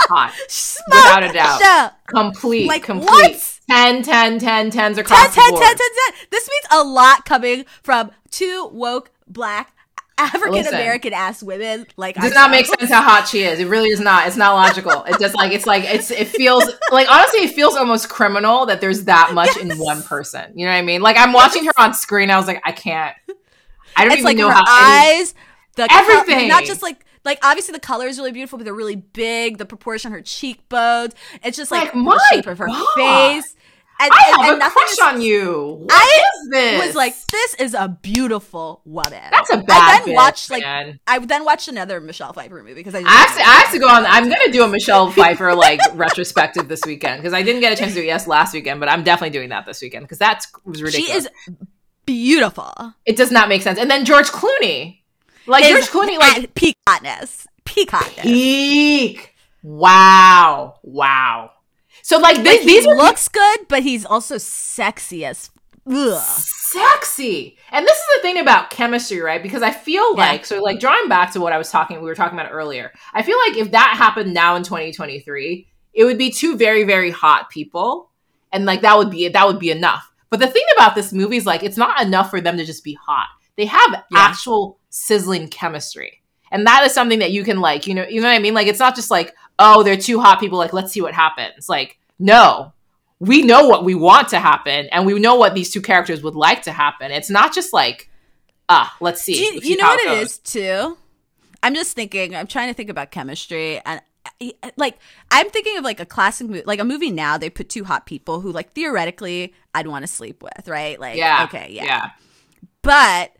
hot Smoke without a doubt. show. complete, Like, complete. what? 10, 10, 10, 10s across 10, the 10, board. 10, 10. This means a lot coming from two woke black African American ass women. Like does not make sense how hot she is. It really is not. It's not logical. It just like it's like it's it feels like honestly it feels almost criminal that there's that much in one person. You know what I mean? Like I'm watching her on screen. I was like, I can't. I don't It's even like know her how. eyes, the Everything. not just like like obviously the color is really beautiful, but they're really big. The proportion her cheekbones, it's just like, Like, the shape of her God. face. And, I and- have and a crush is- on you. What I is this? was like, this is a beautiful woman. that's a bad. I then bitch, watched like man. I then watched another Michelle Pfeiffer movie because I, I have, to, I have to go on. I'm gonna do a Michelle Pfeiffer like (laughs) retrospective this weekend because I didn't get a chance to do it yes last weekend, but I'm definitely doing that this weekend because that was she is beautiful. it does not make sense. And then George Clooney, like Is George Clooney, like peak hotness, peak hotness. peak. Wow, wow. So like Like, this, he these are looks good, but he's also sexy as. Ugh. sexy. And this is the thing about chemistry, right? Because I feel Yeah. like so like drawing back to what I was talking we were talking about earlier. I feel like if that happened now in 2023, it would be two very very hot people and like that would be that would be enough. But the thing about this movie is like it's not enough for them to just be hot. They have Yeah. actual sizzling chemistry. And that is something that you can like, you know, you know what I mean? Like it's not just like, oh, they're two hot people like let's see what happens. Like no, we know what we want to happen and we know what these two characters would like to happen. It's not just like, ah, let's see. You, Let's you know what it goes. is too? I'm just thinking. I'm trying to think about chemistry, and like I'm thinking of like a classic movie, like a movie now. They put two hot people who, like, theoretically, I'd want to sleep with, right? Like, Yeah. okay, yeah. Yeah. But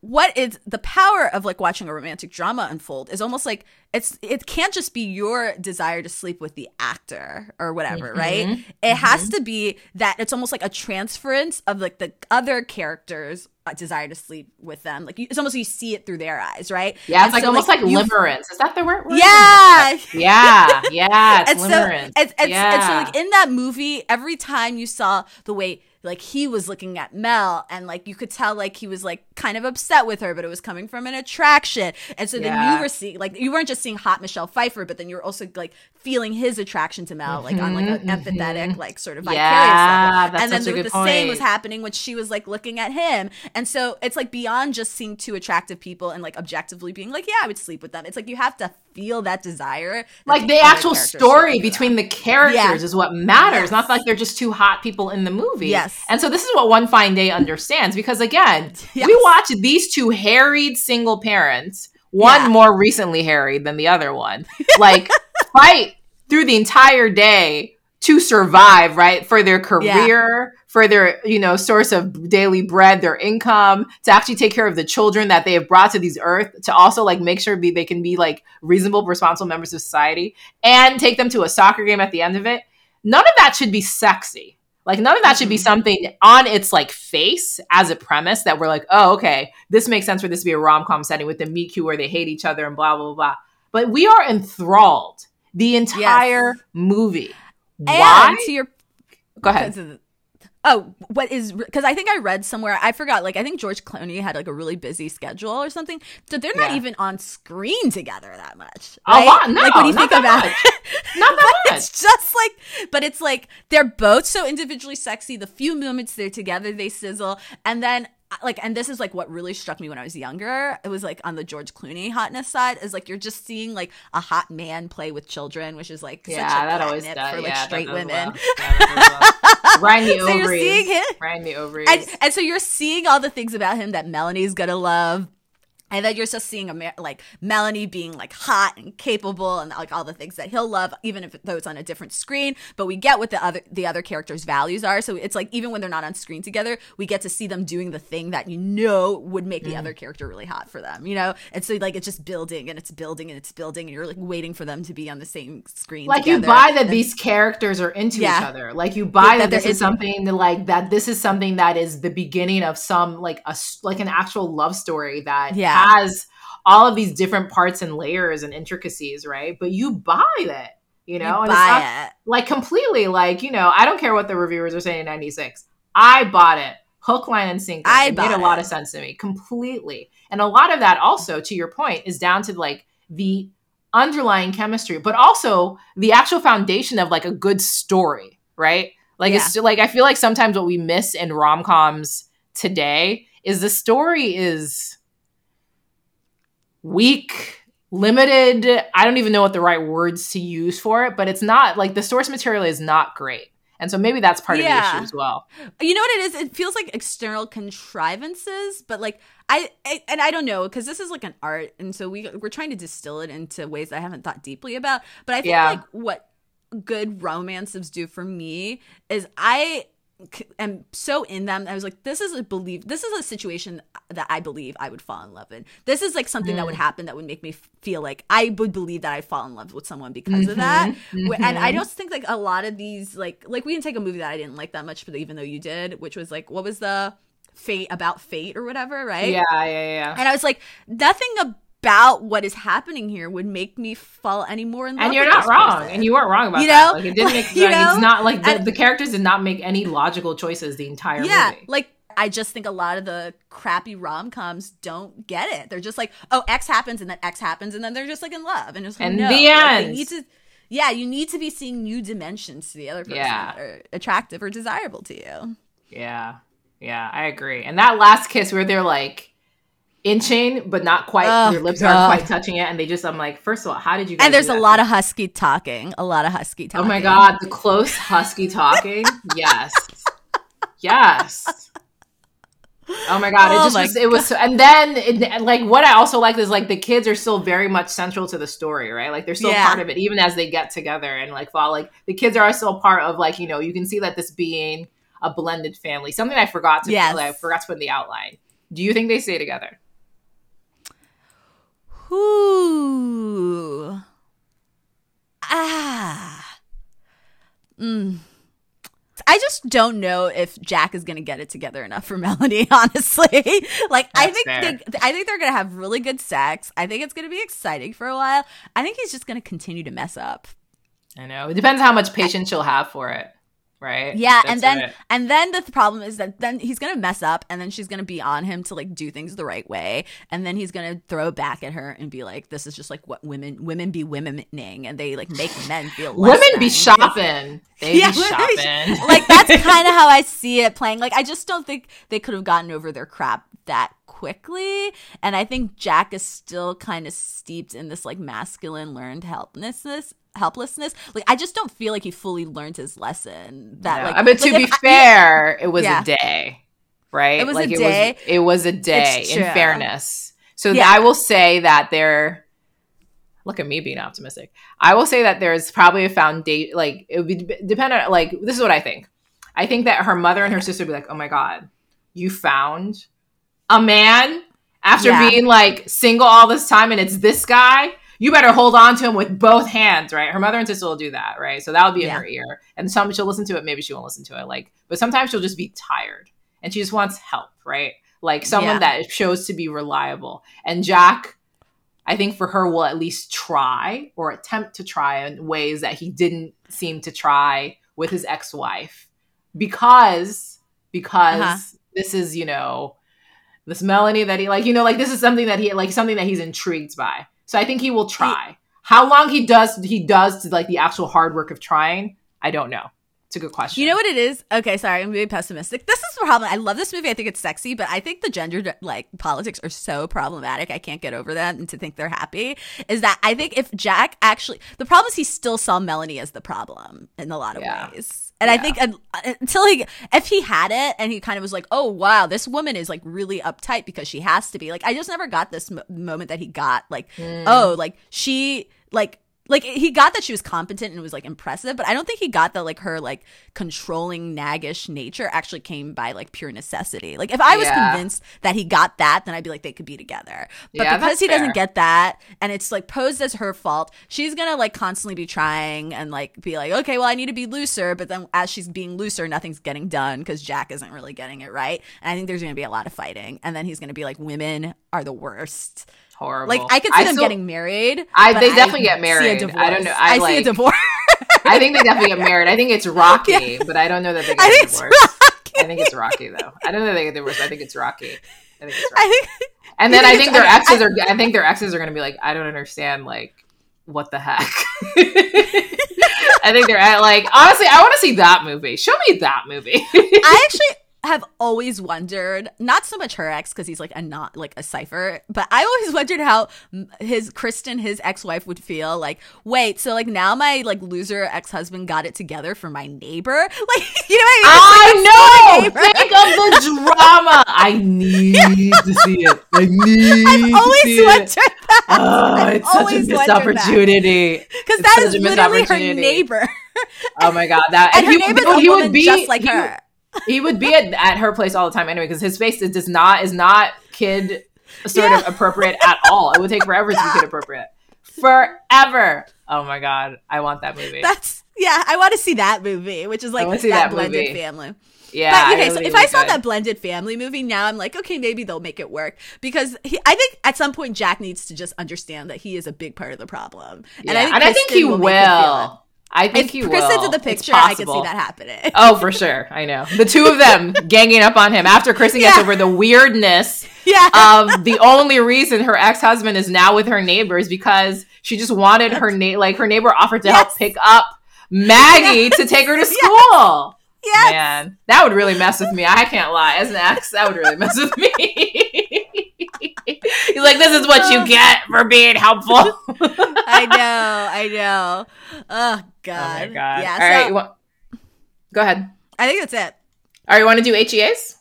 what is the power of like watching a romantic drama unfold is almost like it's it can't just be your desire to sleep with the actor or whatever, mm-hmm. right? Mm-hmm. It has mm-hmm. to be that it's almost like a transference of like the other characters' uh, desire to sleep with them. Like you, it's almost you see it through their eyes, right? Yeah, it's like so, almost like, you- limerence. Is that the word? word? Yeah. (laughs) Yeah. Yeah. It's and so, limerence. and, and, and so like in that movie, every time you saw the way like he was looking at Mel, and like you could tell like he was like kind of upset with her, but it was coming from an attraction. And so then you were seeing like you weren't just seeing hot Michelle Pfeiffer, but then you were also like feeling his attraction to Mel, like on like an Mhm, empathetic, mhm. like sort of vicarious Yeah, level. that's and then such a the, the same was happening when she was like looking at him. And so it's like beyond just seeing two attractive people and like objectively being like, yeah, I would sleep with them. It's like you have to feel that desire. like the actual story between the characters Yeah. is what matters, Yes. not like they're just two hot people in the movie. Yes. And so this is what One Fine Day understands because again, Yes. we watch these two harried single parents, one Yeah. more recently harried than the other one, like (laughs) fight through the entire day to survive, right? For their career, for their, you know, source of daily bread, their income, to actually take care of the children that they have brought to these earth, to also like make sure be, they can be like reasonable, responsible members of society and take them to a soccer game at the end of it. None of that should be sexy. Like none of that should be Mhm. something on its like face as a premise that we're like, oh, okay, this makes sense for this to be a rom com setting with the meet cute where they hate each other and blah blah blah. But we are enthralled the entire movie. And Why? to your Go ahead. Oh, what is because I think I read somewhere I forgot like I think George Clooney had like a really busy schedule or something, so they're not Yeah. even on screen together that much. A right? lot? No, like when you think about much. it, (laughs) Not that much. It's just like, but it's like they're both so individually sexy. The few moments they're together, they sizzle, and then like, and this is like what really struck me when I was younger. It was like on the George Clooney hotness side, is like you're just seeing like a hot man play with children, which is like Yeah, such a that always does. for like yeah, straight women. well. Yeah, that well. (laughs) Grind the So you're ovaries. seeing him, Grind the ovaries. and, and so you're seeing all the things about him that Melanie's gonna love. And then you're just seeing a like Melanie being like hot and capable and like all the things that he'll love, even if though it's on a different screen. But we get what the other the other characters' values are. So it's like even when they're not on screen together, we get to see them doing the thing that you know would make Mm. the other character really hot for them. You know, and so like it's just building and it's building and it's building, and you're like waiting for them to be on the same screen. like you buy that And- these characters are into each other like you buy Yeah, that, that this is something that, like that this is something that is the beginning of some like a like an actual love story that Yeah. Has all of these different parts and layers and intricacies right but you buy that you you know and buy it's not it. like completely like you know i don't care what the reviewers are saying in 96 I bought it hook, line, and sinker. I it made a lot it. of sense to me completely. And a lot of that also, to your point, is down to like the underlying chemistry, but also the actual foundation of like a good story, right? Like it's like I feel like sometimes what we miss in rom coms today is the story is weak, limited. I don't even know what the right words to use for it, but it's not like the source material is not great. And so maybe that's part of the issue as well. You know what it is? It feels like external contrivances, but like I, I and I don't know because this is like an art, and so we we're trying to distill it into ways I haven't thought deeply about. But I think Yeah. like what good romances do for me is I am so in them. I was like, this is a believe. This is a situation that I believe I would fall in love in. This is like something that would mm. happen that would make me feel like I would believe that I fall in love with someone because of that. Mm-hmm, Wh- And I mm-hmm. just think like a lot of these like like we didn't take a movie that I didn't like that much, but even though you did, which was like what was the fate about fate or whatever, right? Yeah, yeah, yeah. And I was like, nothing about what is happening here would make me fall any more in love. and you're not wrong, person. and you weren't wrong about You that. Like it didn't (laughs) make You know? it's not like the, And- the characters did not make any logical choices the entire yeah, movie. like I just think a lot of the crappy rom coms don't get it. They're just like, oh, X happens and then X happens and then they're just like in love and just like, And no. the Like, they need to, yeah, you need to be seeing new dimensions to the other person Yeah. that are attractive or desirable to you. Yeah, yeah, I agree. And that last kiss where they're like inching, but not quite, Oh, their lips God. aren't quite touching it, and they just, I'm like, first of all, how did you? And there's a lot of husky talking, a lot of husky talking. Oh my god, the close husky talking. (laughs) yes, yes. Oh my god, it Oh just was. It was, so, and then it, like what I also like is like the kids are still very much central to the story, right? Like they're still Yeah. part of it, even as they get together and like fall. Like the kids are still part of like you know you can see that this being a blended family. Something I forgot to Yes. I forgot to put in the outline. Do you think they stay together? Ooh. Ah. Mm. I just don't know if Jack is going to get it together enough for (laughs) Melanie. Honestly, (laughs) like I think they, I think they're going to have really good sex. I think it's going to be exciting for a while. I think he's just going to continue to mess up. I know it depends how much patience she'll have for it, right? Yeah, That's and then it. and then the th- problem is that then he's gonna mess up, and then she's gonna be on him to like do things the right way, and then he's gonna throw back at her and be like, "This is just like what women women be womening, and they like make men feel less women be shopping. They Yeah, be women be sh- shopping. like that's (laughs) kind of how I see it playing. Like I just don't think they could have gotten over their crap that quickly, and I think Jack is still kind of steeped in this like masculine learned helplessness. Helplessness, like I just don't feel like he fully learned his lesson. That No. like, I mean, to like, be I- fair, it was Yeah. a day, right? It was a like, day. It was, it was a day. In fairness, so Yeah. I will say that there. Look at me being optimistic. I will say that there's probably a foundation. Like it would be dependent. Like this is what I think. I think that her mother and her sister would be like, "Oh my god, you found a man after Yeah. being like single all this time, and it's this guy." You better hold on to him with both hands, right? Her mother and sister will do that, right? So that would be in Yeah. her ear. And some she'll listen to it, maybe she won't listen to it. Like, but sometimes she'll just be tired and she just wants help, right? Like someone Yeah. that shows to be reliable. And Jack, I think for her will at least try or attempt to try in ways that he didn't seem to try with his ex-wife because because Uh-huh. this is you know this Melanie that he like you know like this is something that he like something that he's intrigued by. So I think he will try. How long he does he does to like the actual hard work of trying, I don't know. It's a good question. You know what it is? Okay, sorry, I'm being pessimistic. This is the problem. I love this movie. I think it's sexy, but I think the gender like politics are so problematic. I can't get over that and to think they're happy. Is that I think if Jack actually the problem is he still saw Melanie as the problem in a lot of Yeah. ways. And I think uh, until he if he had it and he kind of was like, "Oh, wow, this woman is like really uptight because she has to be." Like I just never got this mo- moment that he got like, Mm. "Oh, like she like like he got that she was competent and was like impressive, but I don't think he got that like her like controlling naggish nature actually came by like pure necessity. Like if I was Yeah. convinced that he got that, then I'd be like they could be together. But Yeah, because he fair. doesn't get that and it's like posed as her fault, she's gonna like constantly be trying and like be like, okay, well I need to be looser, but then as she's being looser, nothing's getting done because Jack isn't really getting it right. And I think there's gonna be a lot of fighting, and then he's gonna be like, women are the worst. Horrible. Like I could see them still- getting married. I- they definitely get married. I don't know. I I, see a divorce. I think they definitely get married. I think it's (laughs) rocky, but I don't know that they I get think it's divorced. rocky. I think it's Rocky though. I don't think the worst. I think it's Rocky. I think it's Rocky. I think, and then I think their I- exes are. I think their exes are going to be like, I don't understand. Like, what the heck? (laughs) (laughs) I think they're at, like, honestly, I want to see that movie. Show me that movie. I actually have always wondered, not so much her ex because he's like a not like a cipher, but I always wondered how his Kristen, his ex-wife, would feel. Like, wait, so like now my like loser ex-husband got it together for my neighbor. (laughs) Like, you know what I mean? It's, I know. Think of the (laughs) drama. I need to see it. I (laughs) need I've to always see wondered it. that Oh, I've it's such a missed opportunity. because that missed literally her neighbor, Oh my god, that and her he, neighbor's would- a he woman would be just like would- her. He would be at, at her place all the time anyway because his face is, does not is not kid sort Yeah. of appropriate at all. It would take forever to be kid appropriate. Forever. Oh my god, I want that movie. That's yeah. I want to see that movie, which is like that, that blended movie. family. yeah. but okay, I so if I saw would. that blended family movie now, I'm like, okay, maybe they'll make it work because he, I think at some point Jack needs to just understand that he is a big part of the problem, Yeah, and I think he Kristen will. make him feel it. I think If he will. Kristen's in the picture, I can see that happening. (laughs) Oh, for sure. I know. The two of them (laughs) ganging up on him after Kristen gets over the weirdness (laughs) yeah, of the only reason her ex-husband is now with her neighbor is because she just wanted her na- like her neighbor offered to help pick up Maggie to take her to Yes. school. yes. Man, that would really mess with me. I can't lie. As an ex, that would really mess with me. (laughs) He's like, this is what you get for being helpful. oh (laughs) I know, I know. Oh God, Oh my god. yeah. All so right, you want- go ahead. I think that's it. All right, you want to do HEAs?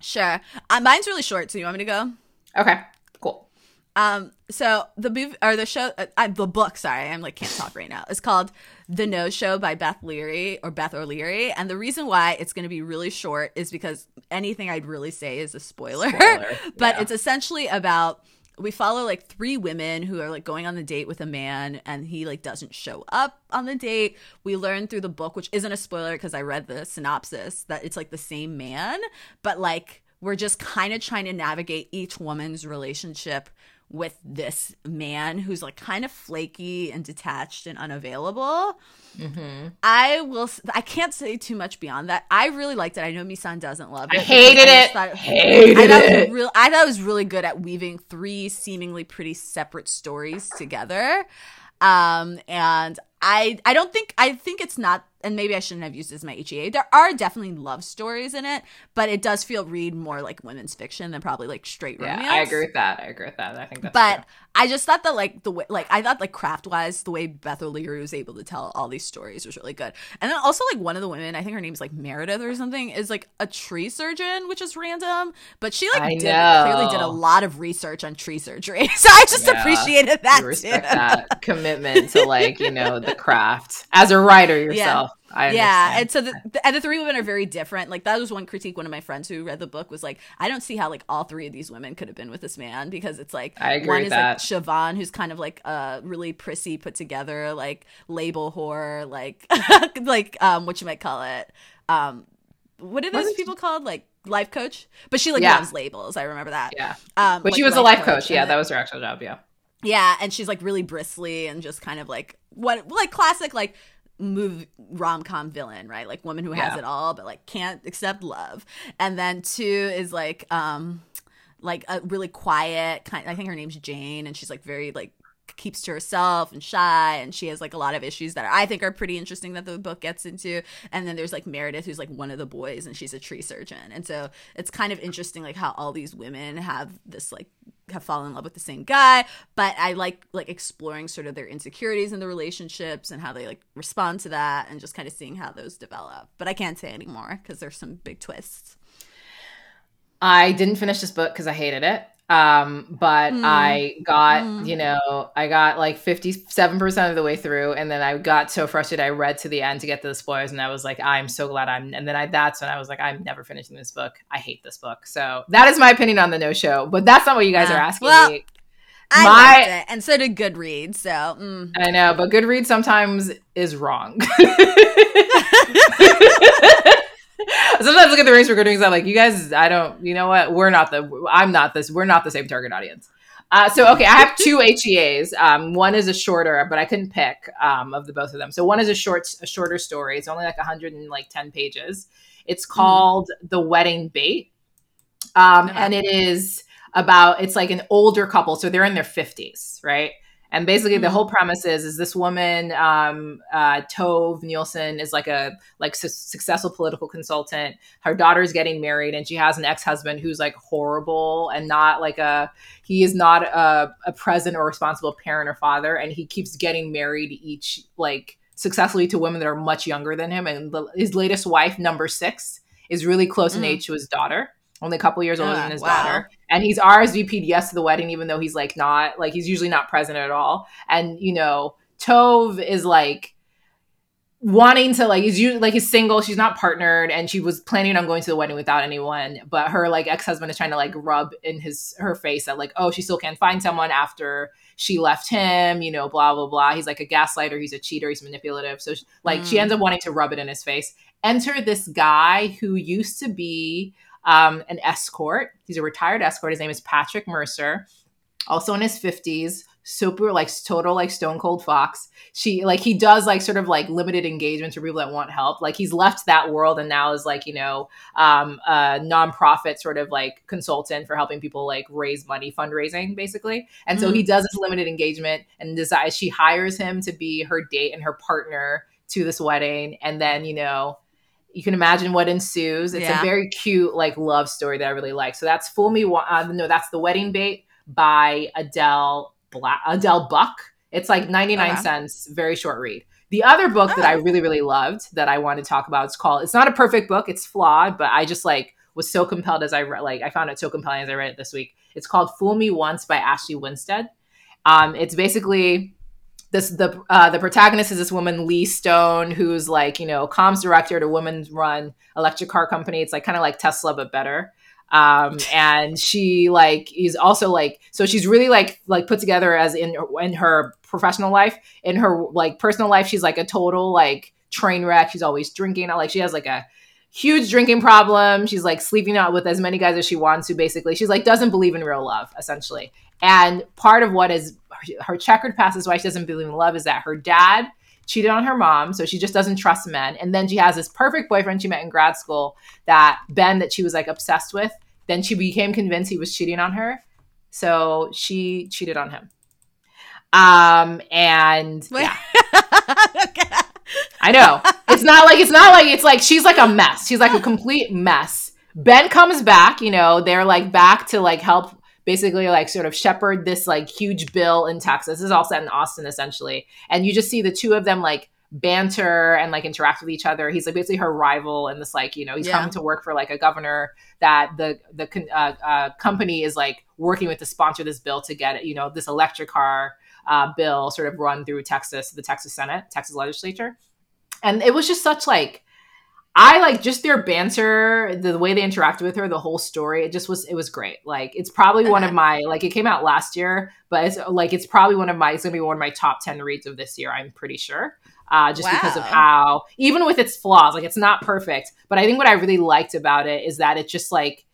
Sure. Uh, mine's really short, so you want me to go? Okay, cool. Um, so the movie or the show, uh, the book. Sorry, I'm like can't talk right now. It's called The No Show by Beth Leary or Beth O'Leary, and the reason why it's going to be really short is because anything I'd really say is a spoiler. Spoiler, (laughs) but yeah. it's essentially about we follow like three women who are like going on the date with a man and he like doesn't show up on the date we learn through the book which isn't a spoiler because i read the synopsis that it's like the same man but like we're just kind of trying to navigate each woman's relationship with this man who's like kind of flaky and detached and unavailable Mm-hmm. I will. I can't say too much beyond that. I really liked it. I know Misan doesn't love it. I hated just it. thought- Hated I thought it. It was real, I thought it was really good at weaving three seemingly pretty separate stories together. Um, and I I don't think I think it's not and maybe I shouldn't have used as my HEA. There are definitely love stories in it, but it does feel read more like women's fiction than probably like straight romance. Yeah. I agree with that. I agree with that. I think that's But true. I just thought that like the way like I thought like craft wise the way Beth O'Leary was able to tell all these stories was really good. And then also like one of the women, I think her name's like Meredith or something, is like a tree surgeon, which is random. But she like I did know. clearly did a lot of research on tree surgery. (laughs) So I just Yeah. appreciated that You respect too. that commitment to like you know the craft as a writer (laughs) yourself. I Yeah, understand. and so the, the and the three women are very different. Like that was one critique. One of my friends who read the book was like, I don't see how like all three of these women could have been with this man because it's like I agree one with is that. like Siobhan, who's kind of like a really prissy, put together, like label whore, like (laughs) like um what you might call it. Um, what are those people called? Like life coach, but she like Yeah. loves labels. I remember that. yeah, Um, but she like, was a life coach. and Yeah, then- that was her actual job. Yeah, yeah, and she's like really bristly and just kind of like what like classic like move rom com villain, right? Like woman who has Yeah. it all but like can't accept love. And then two is like um like a really quiet kind I think her name's Jane and she's like very like keeps to herself and shy and she has like a lot of issues that I think are pretty interesting that the book gets into and then there's like Meredith who's like one of the boys and she's a tree surgeon and so it's kind of interesting like how all these women have this like have fallen in love with the same guy but I like like exploring sort of their insecurities in the relationships and how they like respond to that and just kind of seeing how those develop but I can't say anymore because there's some big twists I didn't finish this book because I hated it. Um, but Mm. I got, Mm. you know, I got like 57% of the way through. And then I got so frustrated. I read to the end to get to the spoilers. And I was like, I'm so glad I'm, and then I, that's when I was like, I'm never finishing this book. I hate this book. So that is my opinion on the no show, but that's not what you guys Yeah. are asking Well, me. I My- liked it and so did Goodreads so mm. I know, but Goodreads sometimes is wrong. (laughs) (laughs) Sometimes look at the race for Goodreads. I'm like, you guys, I don't, you know what? We're not the, I'm not this, we're not the same target audience. Uh, so okay, I have (laughs) two HEAs. Um, one is a shorter, but I couldn't pick um, of the both of them. So one is a short, a shorter story. It's only like 110 pages. It's mm-hmm. called mm. "The Wedding Bait," um, and it is about. It's like an older couple, so they're in their 50s, right? And basically, mm-hmm. the whole premise is is this woman, um, uh, Tove Nielsen, is like a like su- successful political consultant. Her daughter's getting married, and she has an ex husband who's like horrible and not like a he is not a, a present or responsible parent or father, and he keeps getting married each like successfully to women that are much younger than him. And the, his latest wife, number six, is really close mm. in age to his daughter only a couple years older uh, than his wow. daughter. And he's RSVP'd yes to the wedding, even though he's like not, like he's usually not present at all. And, you know, Tove is like wanting to like he's usually like he's single she's not partnered and she was planning on going to the wedding without anyone but her like ex-husband is trying to like rub in his her face that like oh she still can't find someone after she left him you know blah blah blah he's like a gaslighter he's a cheater he's manipulative so like mm. she ends up wanting to rub it in his face enter this guy who used to be um, an escort. He's a retired escort. His name is Patrick Mercer, also in his 50s, super like total like stone cold fox. She like he does like sort of like limited engagement to people that want help. Like he's left that world and now is like, you know, um, a nonprofit sort of like consultant for helping people like raise money, fundraising basically. And mm-hmm. so he mm-hmm. does this limited engagement and decides she hires him to be her date and her partner to this wedding. And then, you know, you can imagine what ensues. It's yeah. a very cute like love story that I really like. So that's Fool Me. Uh, no, that's The Wedding Bait by Adele Black, Adele Buck. It's like 99 uh-huh. cents, very short read. The other book oh. that I really, really loved that I want to talk about is called, it's not a perfect book, it's flawed, but I just like was so compelled as I read, like, I found it so compelling as I read it this week. It's called Fool Me Once by Ashley Winstead. Um, it's basically this the uh, the protagonist is this woman Lee Stone who's like you know comms director at a women's run electric car company. It's like kind of like Tesla but better. Um, (laughs) and she like is also like so she's really like like put together as in in her professional life. In her like personal life, she's like a total like train wreck. She's always drinking. Like she has like a huge drinking problem. She's like sleeping out with as many guys as she wants to. Basically, she's like doesn't believe in real love essentially. And part of what is her checkered past is why she doesn't believe in love is that her dad cheated on her mom, so she just doesn't trust men. And then she has this perfect boyfriend she met in grad school, that Ben that she was like obsessed with. Then she became convinced he was cheating on her, so she cheated on him. Um, and Wait. yeah. (laughs) I know. It's not like it's not like it's like she's like a mess. She's like a complete mess. Ben comes back, you know, they're like back to like help basically like sort of shepherd this like huge bill in Texas. This is all set in Austin essentially. And you just see the two of them like banter and like interact with each other. He's like basically her rival and this like, you know, he's yeah. coming to work for like a governor that the the uh, uh, company is like working with to sponsor this bill to get, you know, this electric car uh, bill sort of run through Texas, the Texas Senate, Texas legislature. And it was just such like I like just their banter, the way they interacted with her, the whole story. It just was, it was great. Like it's probably one of my, like it came out last year, but it's like it's probably one of my, it's gonna be one of my top ten reads of this year. I'm pretty sure, uh, just wow. because of how, even with its flaws, like it's not perfect. But I think what I really liked about it is that it's just like,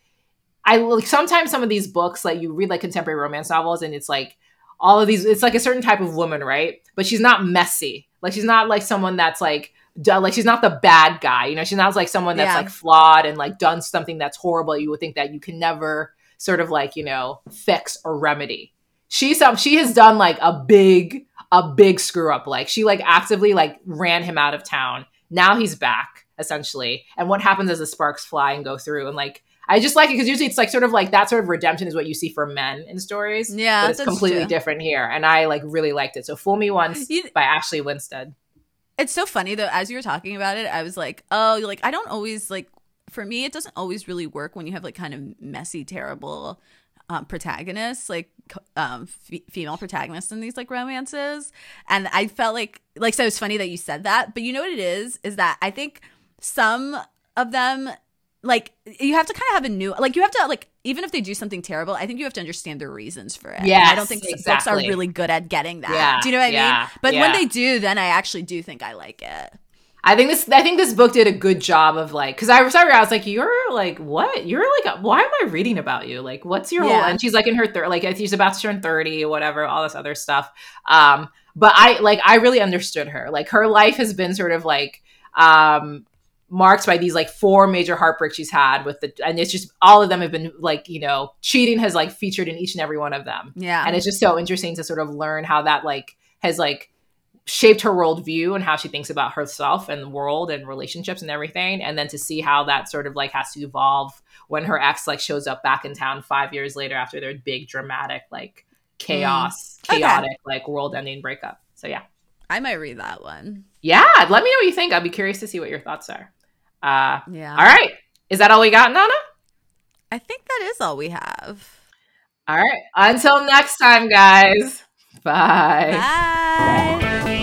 I like sometimes some of these books, like you read like contemporary romance novels, and it's like all of these, it's like a certain type of woman, right? But she's not messy. Like she's not like someone that's like like she's not the bad guy you know she's not like someone that's yeah. like flawed and like done something that's horrible you would think that you can never sort of like you know fix or remedy she's she has done like a big a big screw up like she like actively like ran him out of town now he's back essentially and what happens as the sparks fly and go through and like I just like it because usually it's like sort of like that sort of redemption is what you see for men in stories. Yeah, but it's completely true. different here, and I like really liked it. So "Fool Me Once" you, by Ashley Winstead. It's so funny though. As you were talking about it, I was like, oh, like I don't always like. For me, it doesn't always really work when you have like kind of messy, terrible um, protagonists, like um, f- female protagonists in these like romances. And I felt like, like, so it's funny that you said that. But you know what it is? Is that I think some of them like you have to kind of have a new like you have to like even if they do something terrible i think you have to understand their reasons for it. Yeah i don't think exactly. books are really good at getting that. Yeah, do you know what i mean? but yeah. when they do then i actually do think i like it. I think this I think this book did a good job of like because I was sorry I was like you're like what? You're like why am I reading about you? Like what's your yeah. whole and she's like in her third like she's about to turn thirty whatever all this other stuff. Um but I like I really understood her. Like her life has been sort of like um marked by these like four major heartbreaks she's had with the and it's just all of them have been like you know cheating has like featured in each and every one of them. Yeah. And it's just so interesting to sort of learn how that like has like shaped her worldview and how she thinks about herself and the world and relationships and everything. And then to see how that sort of like has to evolve when her ex like shows up back in town five years later after their big dramatic like chaos mm. chaotic okay. like world ending breakup. So yeah. I might read that one. Yeah let me know what you think. I'll be curious to see what your thoughts are uh yeah. all right. Is that all we got nana? I think that is all we have. All right. Until next time guys. Bye. Bye.